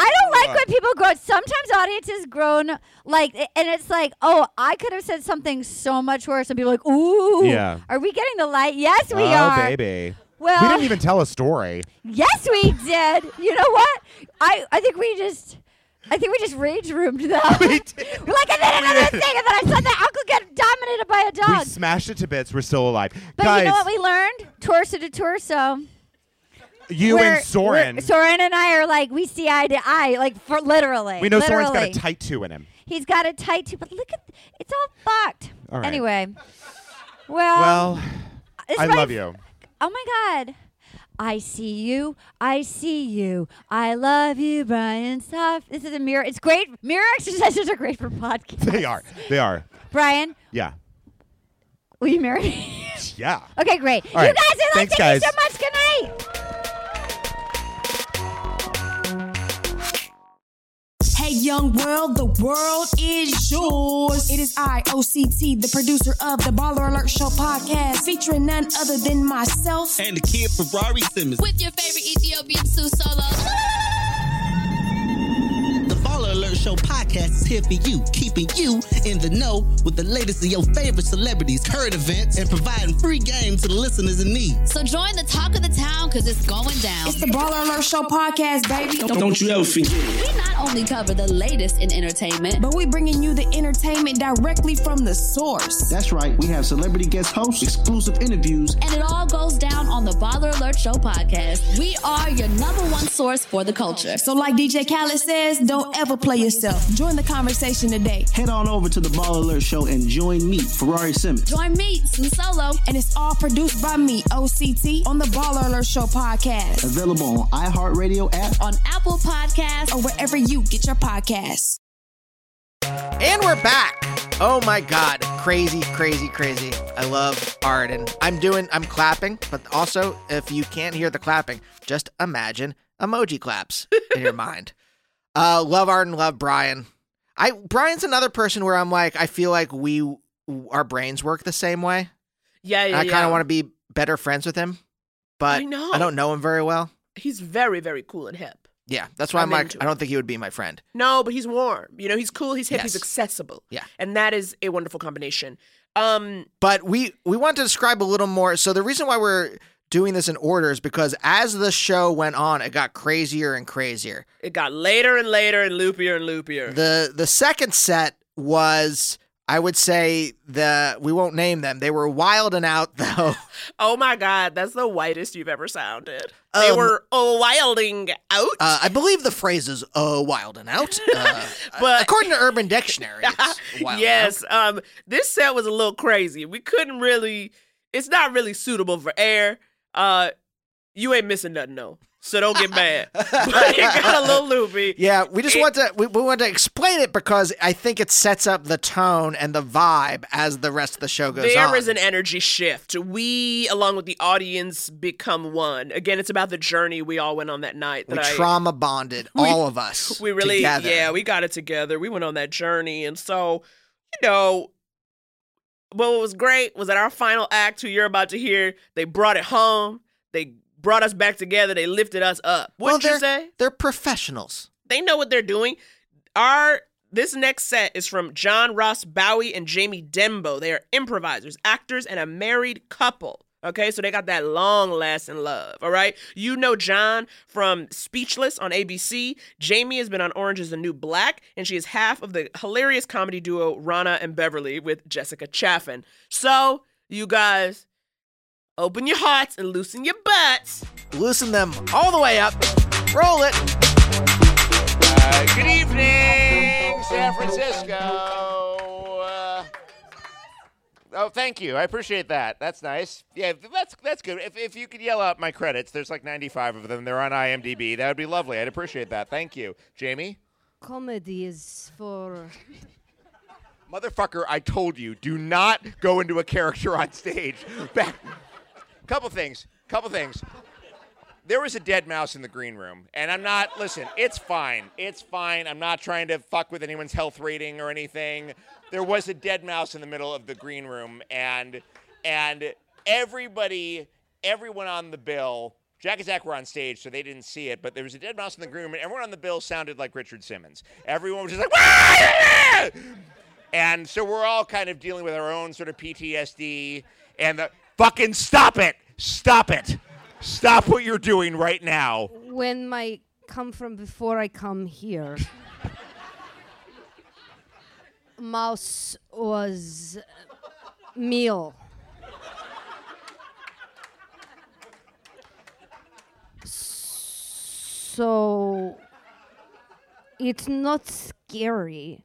I don't like when people groan. Sometimes audiences groan like, and it's like, oh, I could have said something so much worse, and people are like, ooh, Yeah. are we getting the light? Yes, we oh, are. Oh, baby. Well- we didn't even tell a story. [laughs] Yes, we did. You know what? I I think we just. I think we just rage roomed them. [laughs] We're like, and then another thing, and then I saw that uncle get dominated by a dog. We smashed it to bits. We're still alive. But Guys, you know what we learned? Torso to torso. you We're- and Soren, we're- Soren and I are like we see eye to eye, like for literally. we know. Soren's got a tight two in him. He's got a tight two, but look at it's all fucked. All right. Anyway, well, Well, I love you. Oh my God. I see you. I see you. I love you, Brian Soft. This is a mirror. It's great. Mirror exercises are great for podcasts. They are. They are. Brian, Yeah. will you marry me? Yeah. [laughs] okay, great. All you right. guys, I love Thanks, thank you so much. Good night. Hey, young world, the world is yours. It is I, OCT, the producer of the Baller Alert Show podcast, featuring none other than myself. And the kid Ferrari Simmons. With your favorite Ethiopian Sue Solo. The Baller Alert Show podcast is here for you, keeping you in the know with the latest of your favorite celebrities, current events, and providing free games to the listeners in need. So join the talk of the town because it's going down. It's the Baller Alert Show podcast, baby. Don't you ever forget it. We not only cover the latest in entertainment, But we bringing you the entertainment directly from the source. That's right. We have celebrity guest hosts, exclusive interviews, and it all goes down on the Baller Alert Show podcast. We are your number one source for the culture. So, like DJ Khaled says, don't ever play yourself. Join the conversation today. Head on over to the Ball Alert Show and join me, Ferrari Simmons. Join me, Sue Solo. And it's all produced by me, OCT, on the Baller Alert Show podcast. Available on iHeartRadio app. On Apple Podcasts. Or wherever you get your podcasts. And we're back. Oh my God. Crazy, crazy, crazy. I love Arden. I'm doing, I'm clapping, but also, if you can't hear the clapping, just imagine emoji claps in your [laughs] mind. Uh, love Arden, love Brian. I Brian's another person where I'm like, I feel like we, our brains work the same way. Yeah, yeah, I kind yeah. of want to be better friends with him, but I know. I don't know him very well. He's very, very cool and hip. Yeah, that's why I'm, I'm like, I don't think he would be my friend. No, but he's warm. You know, he's cool, he's hip, he's accessible. Yeah. And that is a wonderful combination. Um, But we we want to describe a little more. So the reason why we're doing this in order is because as the show went on, it got crazier and crazier. it got later and later and loopier and loopier. The the second set was I would say the we won't name them. They were wild and out [laughs] though. oh my God, that's the whitest you've ever sounded. They Um, were oh, wilding out. Uh, I believe the phrase is "uh, wild and out," [laughs] uh, [laughs] But- according to Urban Dictionary, it's wild and yes, um, this set was a little crazy. We couldn't really. It's not really suitable for air. Uh, you ain't missing nothing, though. So don't get mad. [laughs] [laughs] but it got a little loopy. Yeah, we just It- want to we, we want to explain it because I think it sets up the tone and the vibe as the rest of the show goes There on. is an energy shift. We, along with the audience, become one. Again, it's about the journey we all went on that night. we I, trauma bonded, [laughs] We- all of us. we really, together. yeah, we got it together. We went on that journey, and so, you know, what was great was that our final act, who you're about to hear, they brought it home. They brought us back together. They lifted us up. Well, Wouldn't you say? They're professionals. They know what they're doing. Our this next set is from John Ross Bowie and Jamie Denbo. They are improvisers, actors, and a married couple. Okay, so they got that long lasting love. All right. You know John from Speechless on ABC. Jamie has been on Orange is the New Black, and she is half of the hilarious comedy duo Ronna and Beverly with Jessica Chaffin. So, you guys, open your hearts and loosen your butts. Loosen them all the way up. Roll it. Uh, good evening, San Francisco. Oh, thank you. I appreciate that. That's nice. Yeah, that's that's good. If, if you could yell out my credits, there's like 95 of them. They're on IMDb. That would be lovely. I'd appreciate that. Thank you, Jamie. Comedy is for. Motherfucker, I told you, do not go into a character on stage. Back. Couple things. Couple things. There was a dead mouse in the green room, and I'm not. Listen, it's fine. It's fine. I'm not trying to fuck with anyone's health rating or anything. There was a dead mouse in the middle of the green room, and and everybody, everyone on the bill. Jack and Zach were on stage, so they didn't see it, but there was a dead mouse in the green room, and everyone on the bill sounded like Richard Simmons. Everyone was just like, "Wah!" and so we're all kind of dealing with our own sort of PTSD and the fucking stop it, stop it, stop what you're doing right now. When my come from before I come here. Mouse was meal. So it's not scary.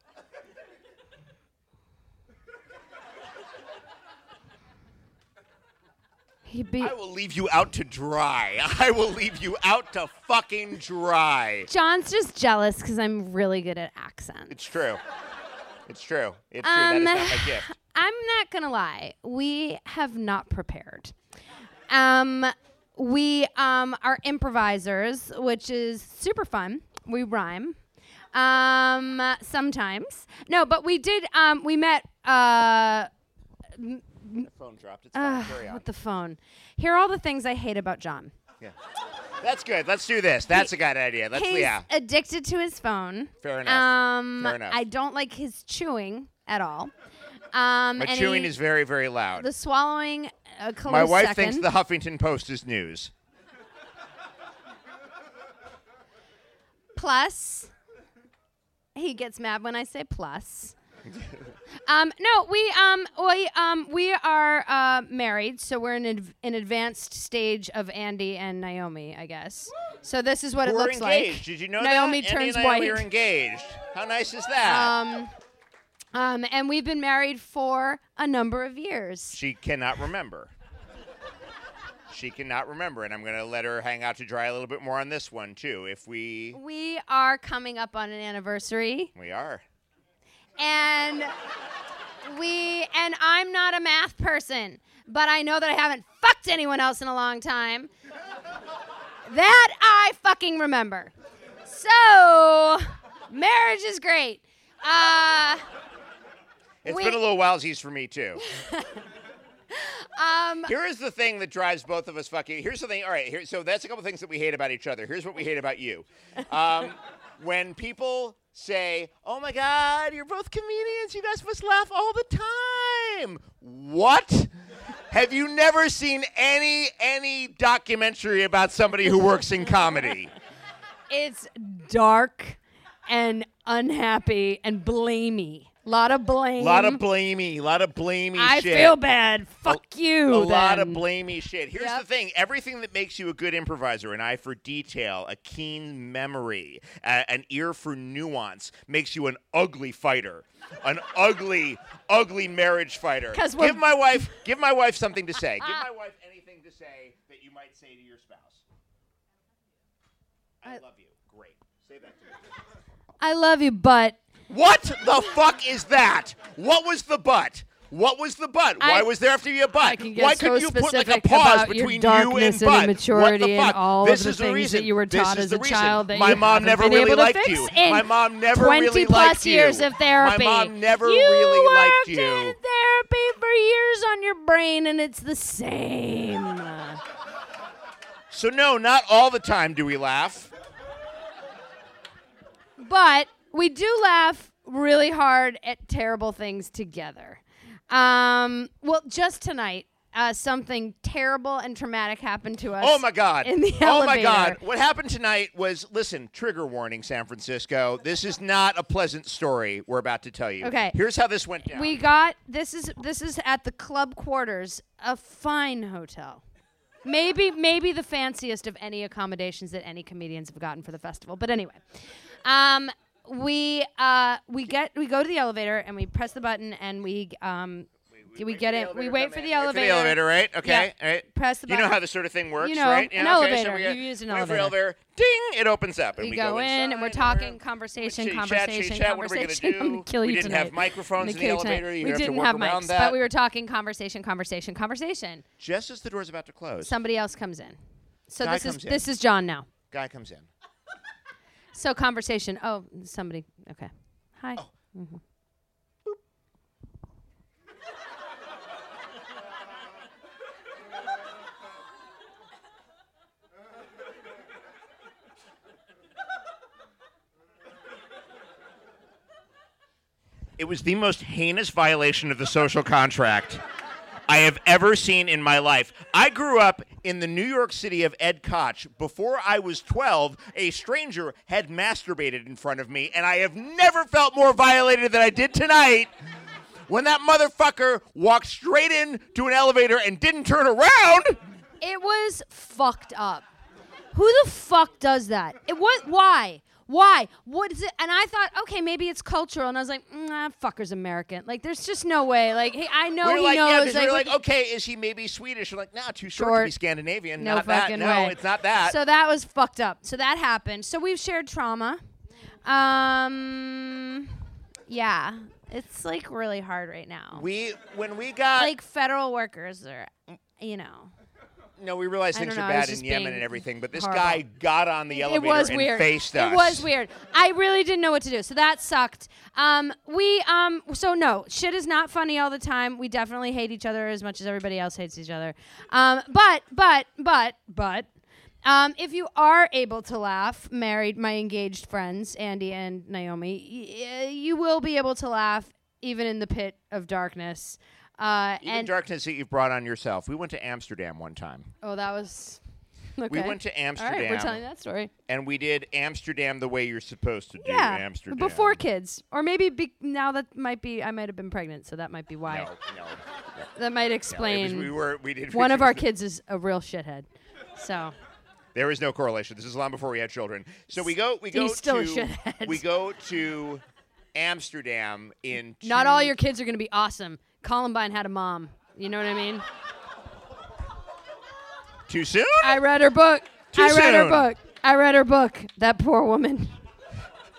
He be- I will leave you out to dry. [laughs] I will leave you out to fucking dry. John's just jealous because I'm really good at accents. It's true. It's true. It's true. That is not my gift. [laughs] I'm not gonna lie. We have not prepared. Um, we um are improvisers, which is super fun. We rhyme. Um, sometimes. No, but we did. Um, we met. Uh, m- The phone dropped. It's fine. uh, Carry on. with the phone. Here are all the things I hate about John. Yeah. That's good. Let's do this. That's a good idea. Let's He's yeah. addicted to his phone. Fair enough. Um, Fair enough. I don't like his chewing at all. Um, My and chewing he- is very very loud. The swallowing. A close My wife second. thinks the Huffington Post is news. plus. He gets mad when I say plus. Um, no, we um we um we are uh, married, so we're in adv- an advanced stage of Andy and Naomi, I guess. So this is what it We're looks engaged. like. Did you know Naomi that? turns Andy and Naomi white. are engaged. How nice is that? Um, um, and we've been married for a number of years. she cannot remember. She cannot remember, and I'm going to let her hang out to dry a little bit more on this one too. If we We are coming up on an anniversary, we are. And we and I'm not a math person, but I know that I haven't fucked anyone else in a long time. That I fucking remember. So, marriage is great. Uh, It's we- been a little wowsies for me too. [laughs] um, Here is the thing that drives both of us fucking. Here's the thing. All right. Here, so that's a couple things that we hate about each other. Here's what we hate about you. Um, when people say, "Oh my God, you're both comedians. You guys must laugh all the time." What? Have you never seen any any documentary about somebody who works in comedy? it's dark and unhappy and blamey. A lot of blame. A lot of blamey, a lot of blamey I shit. feel bad. Fuck a, you. A lot of blamey shit. Here's Yep. the thing: everything that makes you a good improviser, an eye for detail, a keen memory, a- an ear for nuance, makes you an ugly fighter, an ugly, ugly marriage fighter. give my wife, give my wife something to say. Give my wife anything to say that you might say to your spouse. I love you. Great. Say that to me. I love you, but What the fuck is that? What was the butt? What was the butt? Why was there have to be a butt? I Why so couldn't you put like a pause between you and and butt? immaturity what the and fuck? all this of the is the things reason. that you were taught as a reason. child that My you mom never been really liked you. My mom never 20 really plus liked you. years of therapy. My mom never you really liked worked you. in therapy for years on your brain, and it's the same. So no, not all the time do we laugh. but we do laugh really hard at terrible things together. Um, well, just tonight, uh, something terrible and traumatic happened to us. Oh my God! In the oh my. God! What happened tonight was listen. Trigger warning, San Francisco. This is not a pleasant story we're about to tell you. Okay. Here's how this went down. We got this is this is at the club quarters, a fine hotel. Maybe maybe the fanciest of any accommodations that any comedians have gotten for the festival. But anyway, um, we uh, we get we go to the elevator and we press the button and we um, do we, get it. We wait for the Wait elevator. for the elevator, right? Okay. Yeah. All right. Press the Button. You know how this sort of thing works, You know, right? an Yeah, okay, so elevator. we get- You use an wait for the elevator. elevator. Ding! It opens up, and we, we go, in and we're talking conversation, chat, conversation, chat. What are we gonna conversation. Do? [laughs] kill We didn't tonight. have microphones in the elevator. You we have didn't work have around mics, that. but we were talking conversation, conversation, conversation. Just as the door's about to close, Somebody else comes in. So Guy this is in. this is John now. guy comes in. So conversation. Oh, somebody. Okay. Hi. Oh. Mhm. It was the most heinous violation of the social contract I have ever seen in my life. I grew up in the New York City of Ed Koch. Before I was 12, a stranger had masturbated in front of me, and I have never felt more violated than I did tonight when that motherfucker walked straight into an elevator and didn't turn around. It was fucked up. Who the fuck does that? It what? Why? Why? What is it? And I thought, okay, maybe it's cultural. And I was like, nah, fucker's American. Like, there's just no way. Like, hey, I know we were he like, knows. yeah, because we were like, like, okay, is he maybe Swedish? We're like, nah, too short, to be Scandinavian. no not that. fucking No, it's not that. So that was fucked up. So that happened. So we've shared trauma. Um, yeah, it's like really hard right now. we when we got like federal workers are, you know. No, we realize things are know, bad in Yemen and everything, but this horrible. guy got on the elevator it was and weird. faced us. It was weird. I really didn't know what to do, so that sucked. Um, we um, so no, shit is not funny all the time. We definitely hate each other as much as everybody else hates each other. Um, but but but but. Um, if you are able to laugh, married, my engaged friends, Andy and Naomi, y- you will be able to laugh even in the pit of darkness. Uh, Even and darkness that you've brought on yourself. We went to Amsterdam one time. oh, that was. [laughs] Okay. We went to Amsterdam. All right, we're telling that story. And we did Amsterdam the way you're supposed to do Yeah, Amsterdam. before kids, or maybe be, now that might be I might have been pregnant, so that might be why. No, no. [laughs] That might No, explain. was- we were- we did One of our [laughs] kids is a real shithead, so There is no correlation. This is long before we had children. So we go we go He's still to shithead. we go to Amsterdam in not all your kids are going to be awesome. Columbine had a mom. You know what I mean? Too soon? I read her book. Too I read her book. I read her book. That poor woman.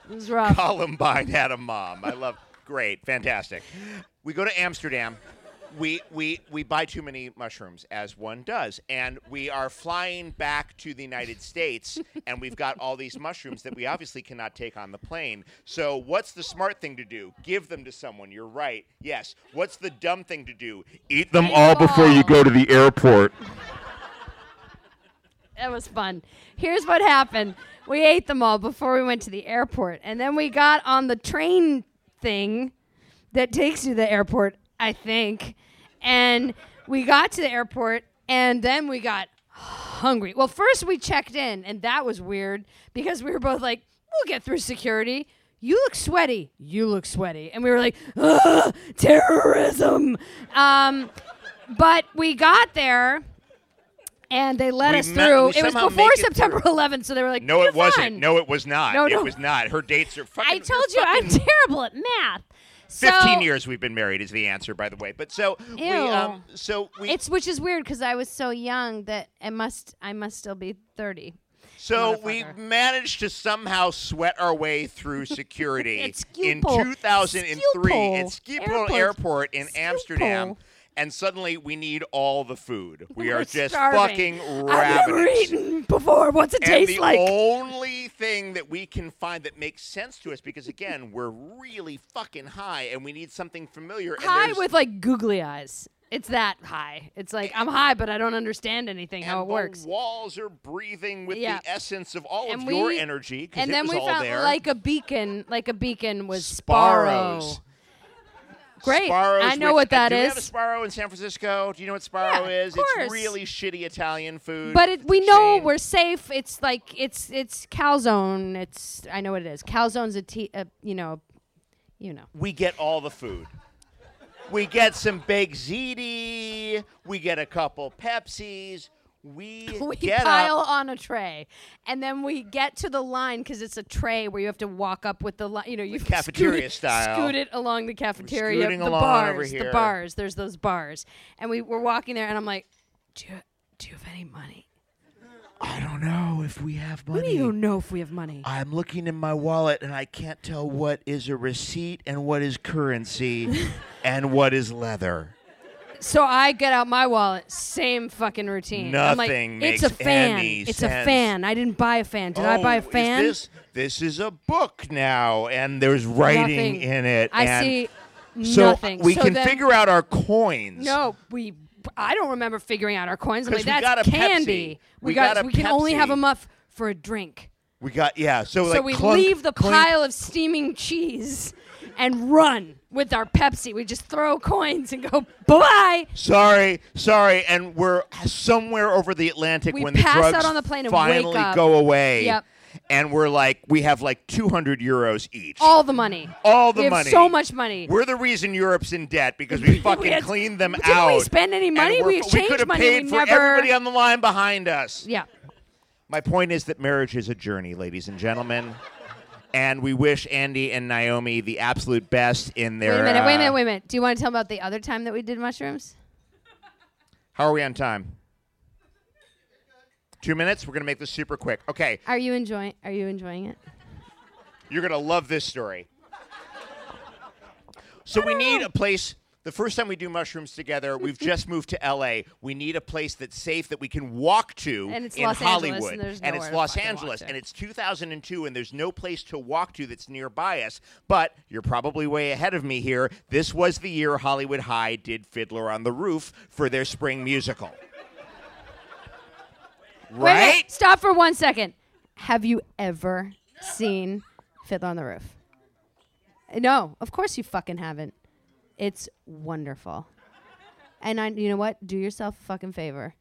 It was rough. Columbine had a mom. I love. Great, fantastic. We go to Amsterdam. We we we buy too many mushrooms, as one does, and we are flying back to the United States, and we've got all these mushrooms that we obviously cannot take on the plane. So, what's the smart thing to do? Give them to someone. You're right. Yes. What's the dumb thing to do? Eat them all before you go to the airport. That was fun. Here's what happened. We ate them all before we went to the airport. And then we got on the train thing that takes you to the airport, I think. And we got to the airport and then we got hungry. Well, first we checked in and that was weird because we were both like, we'll get through security. You look sweaty. You look sweaty. And we were like, Ugh, terrorism. Um, but we got there and they let We us ma- through. It was before it September [laughs] 11th, so they were like, No, "You're it wasn't. No, it was not. No, no. It was not. Her dates are fucking. I told you I'm terrible at math. So, 15 years we've been married is the answer, by the way. But so we, um, so we, it's which is weird because I was so young that I must I must still be 30. so we managed to somehow sweat our way through security [laughs] in 2003 at Schiphol Schiphol Airport. Airport in Amsterdam. And suddenly we need all the food. We We're are just starving. fucking ravenous. never eaten before. What's it and taste the like? only thing that we can find that makes sense to us, because again, we're really fucking high, and we need something familiar. and high there's- with like googly eyes. It's that high. It's like I'm high, but I don't understand anything how and it works. The walls are breathing with Yeah. the essence of all and of we, your energy. 'cause And it then was we all found there. like a beacon, like a beacon was Sbarro. Sbarros. Great. Sbarro's I know what uh, that do we have a is. Sbarro in San Francisco? Do you know what Sbarro Yeah, is? It's really shitty Italian food. But it, we know we're safe. It's like it's it's calzone. It's I know what it is. Calzone's a, t- a you know, you know. we get all the food. We get some baked ziti. We get a couple Pepsis. We, [laughs] we pile up. on a tray, and then we get to the line because it's a tray where you have to walk up with the line. You know, you [laughs] cafeteria scoot style. Scoot it along the cafeteria. scooting the along bars, the bars. There's those bars, and we were walking there, and I'm like, do you, do you have any money? I don't know if we have money. What do you know if we have money? I'm looking in my wallet and I can't tell what is a receipt and what is currency [laughs] and what is leather. So I get out my wallet, same fucking routine. I'm like, Nothing it's a fan. any it's sense. a fan. I didn't buy a fan. Did I buy a Oh, is fan? This, this is a book now, and there's writing Nothing. in it. I and see so nothing. We So can then- figure out our coins. No, we. I don't remember figuring out our coins. I'm 'Cause like, we that's got a candy. Pepsi. We, We got. got a we can only have Pepsi. them up for a drink. We got yeah. So, So, like we clunk, leave the clink, pile of steaming cheese and run with our Pepsi. We just throw coins and go bye bye. Sorry, sorry, and we're somewhere over the Atlantic We when the pass drugs out on the plane and wake finally up. go away. Yep. And we're like, we have like 200 euros each. All the money. All the we have money. so much money. We're the reason Europe's in debt because we [laughs] fucking had- cleaned them Didn't out. we spend any and money? we're- We exchanged could have money. paid we for never. everybody on the line behind us. Yeah. My point is that marriage is a journey, ladies and gentlemen. And we wish Andy and Naomi the absolute best in their. Wait a minute. Wait a uh, minute. Wait a minute. Do you want to tell about the other time that we did mushrooms? How are we on time? Two minutes. We're gonna make this super quick. Okay, Are you enjoying? Are you enjoying it? you're gonna love this story. So we need a place. The first time we do mushrooms together, [laughs] we've just moved to LA. We need a place that's safe that we can walk to And it's in Los Angeles, Hollywood. and it's Los Angeles, and it's 2002, and there's no place to walk to that's nearby us. But you're probably way ahead of me here. This was the year Hollywood High did Fiddler on the Roof for their spring musical. Wait, wait, Right? stop for one second. Have you ever seen Fiddler on the Roof? No, of course you fucking haven't. It's wonderful. And I, you know what? Do yourself a fucking favor.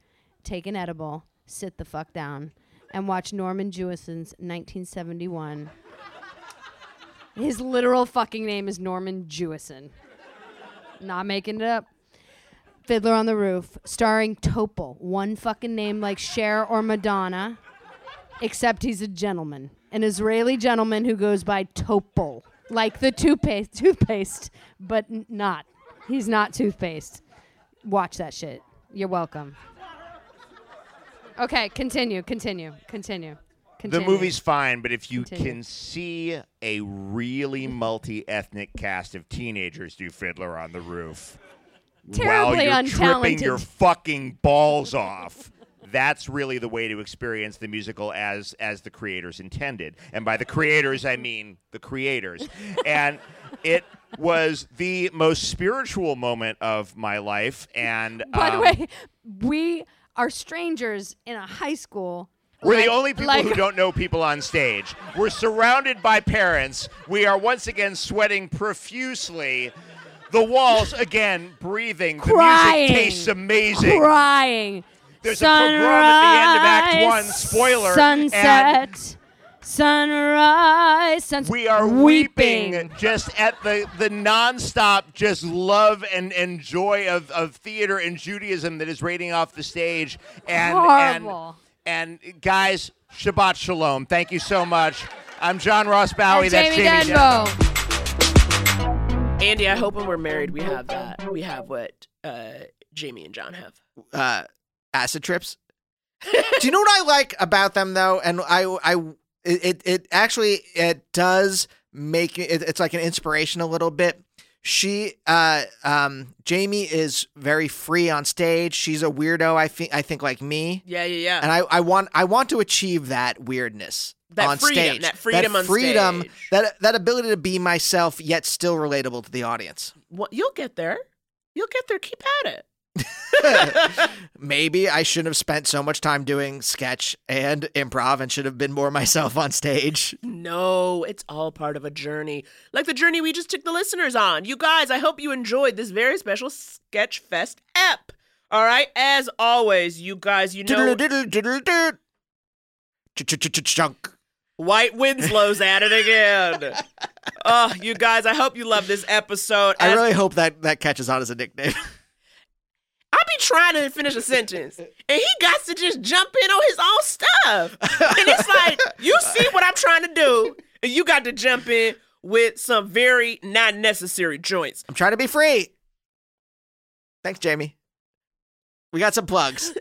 Take an edible, sit the fuck down, and watch Norman Jewison's 1971. His literal fucking name is Norman Jewison. Not making it up. Fiddler on the Roof, starring Topol, one fucking name like Cher or Madonna, except he's a gentleman, an Israeli gentleman who goes by Topol, like the toothpaste, [laughs] toothpaste, but n- not. He's not toothpaste. Watch that shit. You're welcome. Okay, continue, continue, continue. The movie's fine, but if you Continue. can see a really multi-ethnic cast of teenagers do Fiddler on the Roof Terribly while you're tripping untalented. your fucking balls off, that's really the way to experience the musical as as the creators intended. And by the creators, I mean the creators. [laughs] and it was the most spiritual moment of my life. And By the um, way, we are strangers in a high school. We're like- the only people like- who don't know people on stage. We're surrounded by parents. We are once again sweating profusely. The walls again breathing. The music tastes amazing. Crying. There's a pogrom at the end of Act One. Spoiler. Sunset. Sunrise. Sunset. We are weeping just at the the nonstop just love and, and joy of, of theater and Judaism that is radiating off the stage. And Horrible. and and guys, Shabbat Shalom. Thank you so much. I'm John Ross Bowie. And That's Jamie Jamie Denbo. Andy, I hope when we're married we have that. We have what uh, Jamie and John have. uh, acid trips. Do you know what I like about them though? And I, I, it, it, actually it does make it. It's like an inspiration a little bit. She, uh, um, Jamie is very free on stage. She's a weirdo. I think. I think like me. Yeah, yeah, yeah. And I, I want, I want to achieve that weirdness That on freedom, stage. that freedom on freedom, stage. that that ability to be myself yet still relatable to the audience. Well, you'll get there. You'll get there. Keep at it. [laughs] Maybe I shouldn't have spent so much time doing sketch and improv and should have been more [laughs] myself on stage. No, it's all part of a journey. Like the journey we just took the listeners on. You guys, I hope you enjoyed this very special Sketch Fest app. All right, as always, you guys, you know. Chunk. White Winslow's at it again. oh, you guys, I hope you love this episode. I really hope that that catches on as a nickname. I be trying to finish a sentence, and he got to just jump in on his own stuff. And it's like, you see what I'm trying to do, and you got to jump in with some very not necessary joints. I'm trying to be free. Thanks, Jamie. We got some plugs.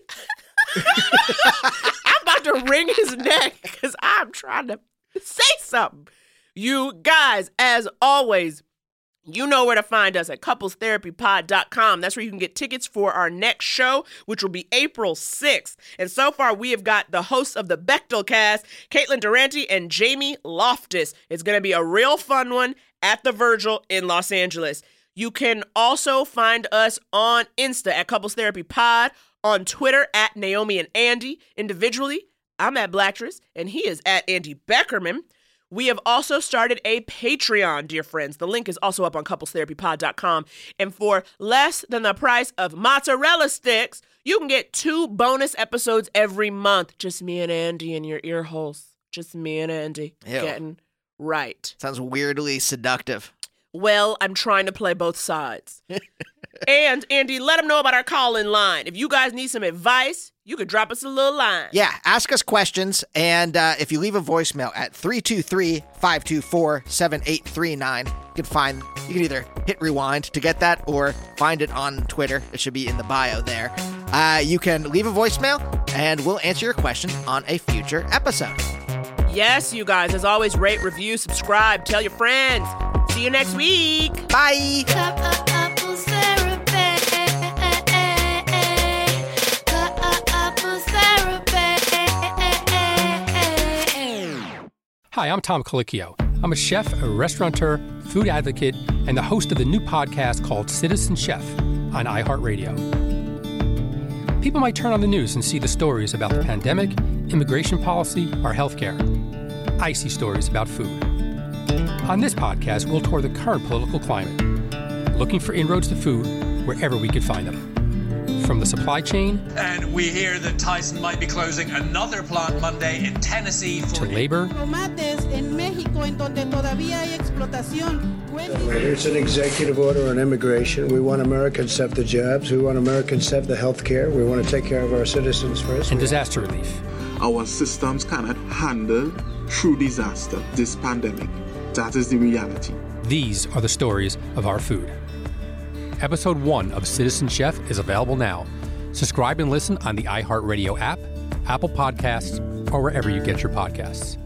[laughs] I'm about to wring his neck because I'm trying to say something. You guys, as always, you know where to find us at couplestherapypod.com. That's where you can get tickets for our next show, which will be April 6th. And so far, we have got the hosts of the Bechdel cast, Caitlin Durante and Jamie Loftus. It's going to be a real fun one at the Virgil in Los Angeles. You can also find us on Insta at Couples Therapy Pod, on Twitter at Naomi and Andy. Individually, I'm at Blacktress, and he is at Andy Beckerman. We have also started a Patreon, dear friends. The link is also up on couplestherapypod.com. And for less than the price of mozzarella sticks, you can get two bonus episodes every month. Just me and Andy in your ear holes. Just me and Andy Ew. getting right. Sounds weirdly seductive. Well, I'm trying to play both sides. and Andy, let them know about our call in line. If you guys need some advice, you could drop us a little line. Yeah, ask us questions. And uh, if you leave a voicemail at 323 524 7839, you can find, you can either hit rewind to get that or find it on Twitter. It should be in the bio there. Uh, you can leave a voicemail and we'll answer your question on a future episode. Yes, you guys, as always, rate, review, subscribe, tell your friends. See you next week. Bye. Hi, I'm Tom Colicchio. I'm a chef, a restaurateur, food advocate, and the host of the new podcast called Citizen Chef on iHeartRadio. People might turn on the news and see the stories about the pandemic, immigration policy, or healthcare. I see stories about food. On this podcast, we'll tour the current political climate, looking for inroads to food wherever we could find them. From the supply chain And we hear that Tyson might be closing another plant Monday in Tennessee to for labor Tomates en México, en donde todavía hay explotación. Here's an executive order on immigration. We want Americans to have the jobs. We want Americans to have the health care. We want to take care of our citizens first. and disaster relief. Our systems cannot handle true disaster, this pandemic. That is the reality. These are the stories of our food. Episode 1 of Citizen Chef is available now. Subscribe and listen on the iHeartRadio app, Apple Podcasts, or wherever you get your podcasts.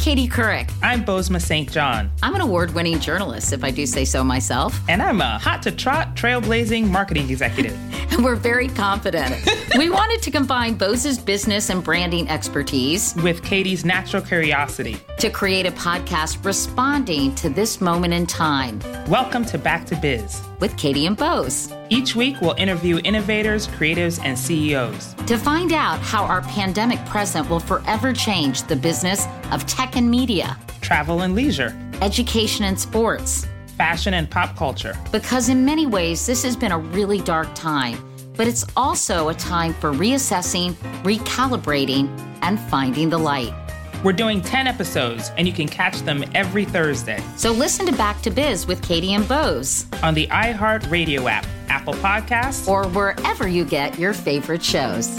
Katie Couric. I'm Bozoma St. John. I'm an award winning journalist, if I do say so myself. And I'm a hot to trot, trailblazing marketing executive. [laughs] And we're very confident. [laughs] we wanted to combine Bose's business and branding expertise with Katie's natural curiosity to create a podcast responding to this moment in time. Welcome to Back to Biz with Katie and Bose. Each week, we'll interview innovators, creatives, and CEOs to find out how our pandemic present will forever change the business of tech and media, travel and leisure, education and sports, fashion and pop culture. Because in many ways, this has been a really dark time, but it's also a time for reassessing, recalibrating, and finding the light. We're doing 10 episodes, and you can catch them every Thursday. So listen to Back to Biz with Katie and Bose on the iHeart Radio app, Apple Podcasts, or wherever you get your favorite shows.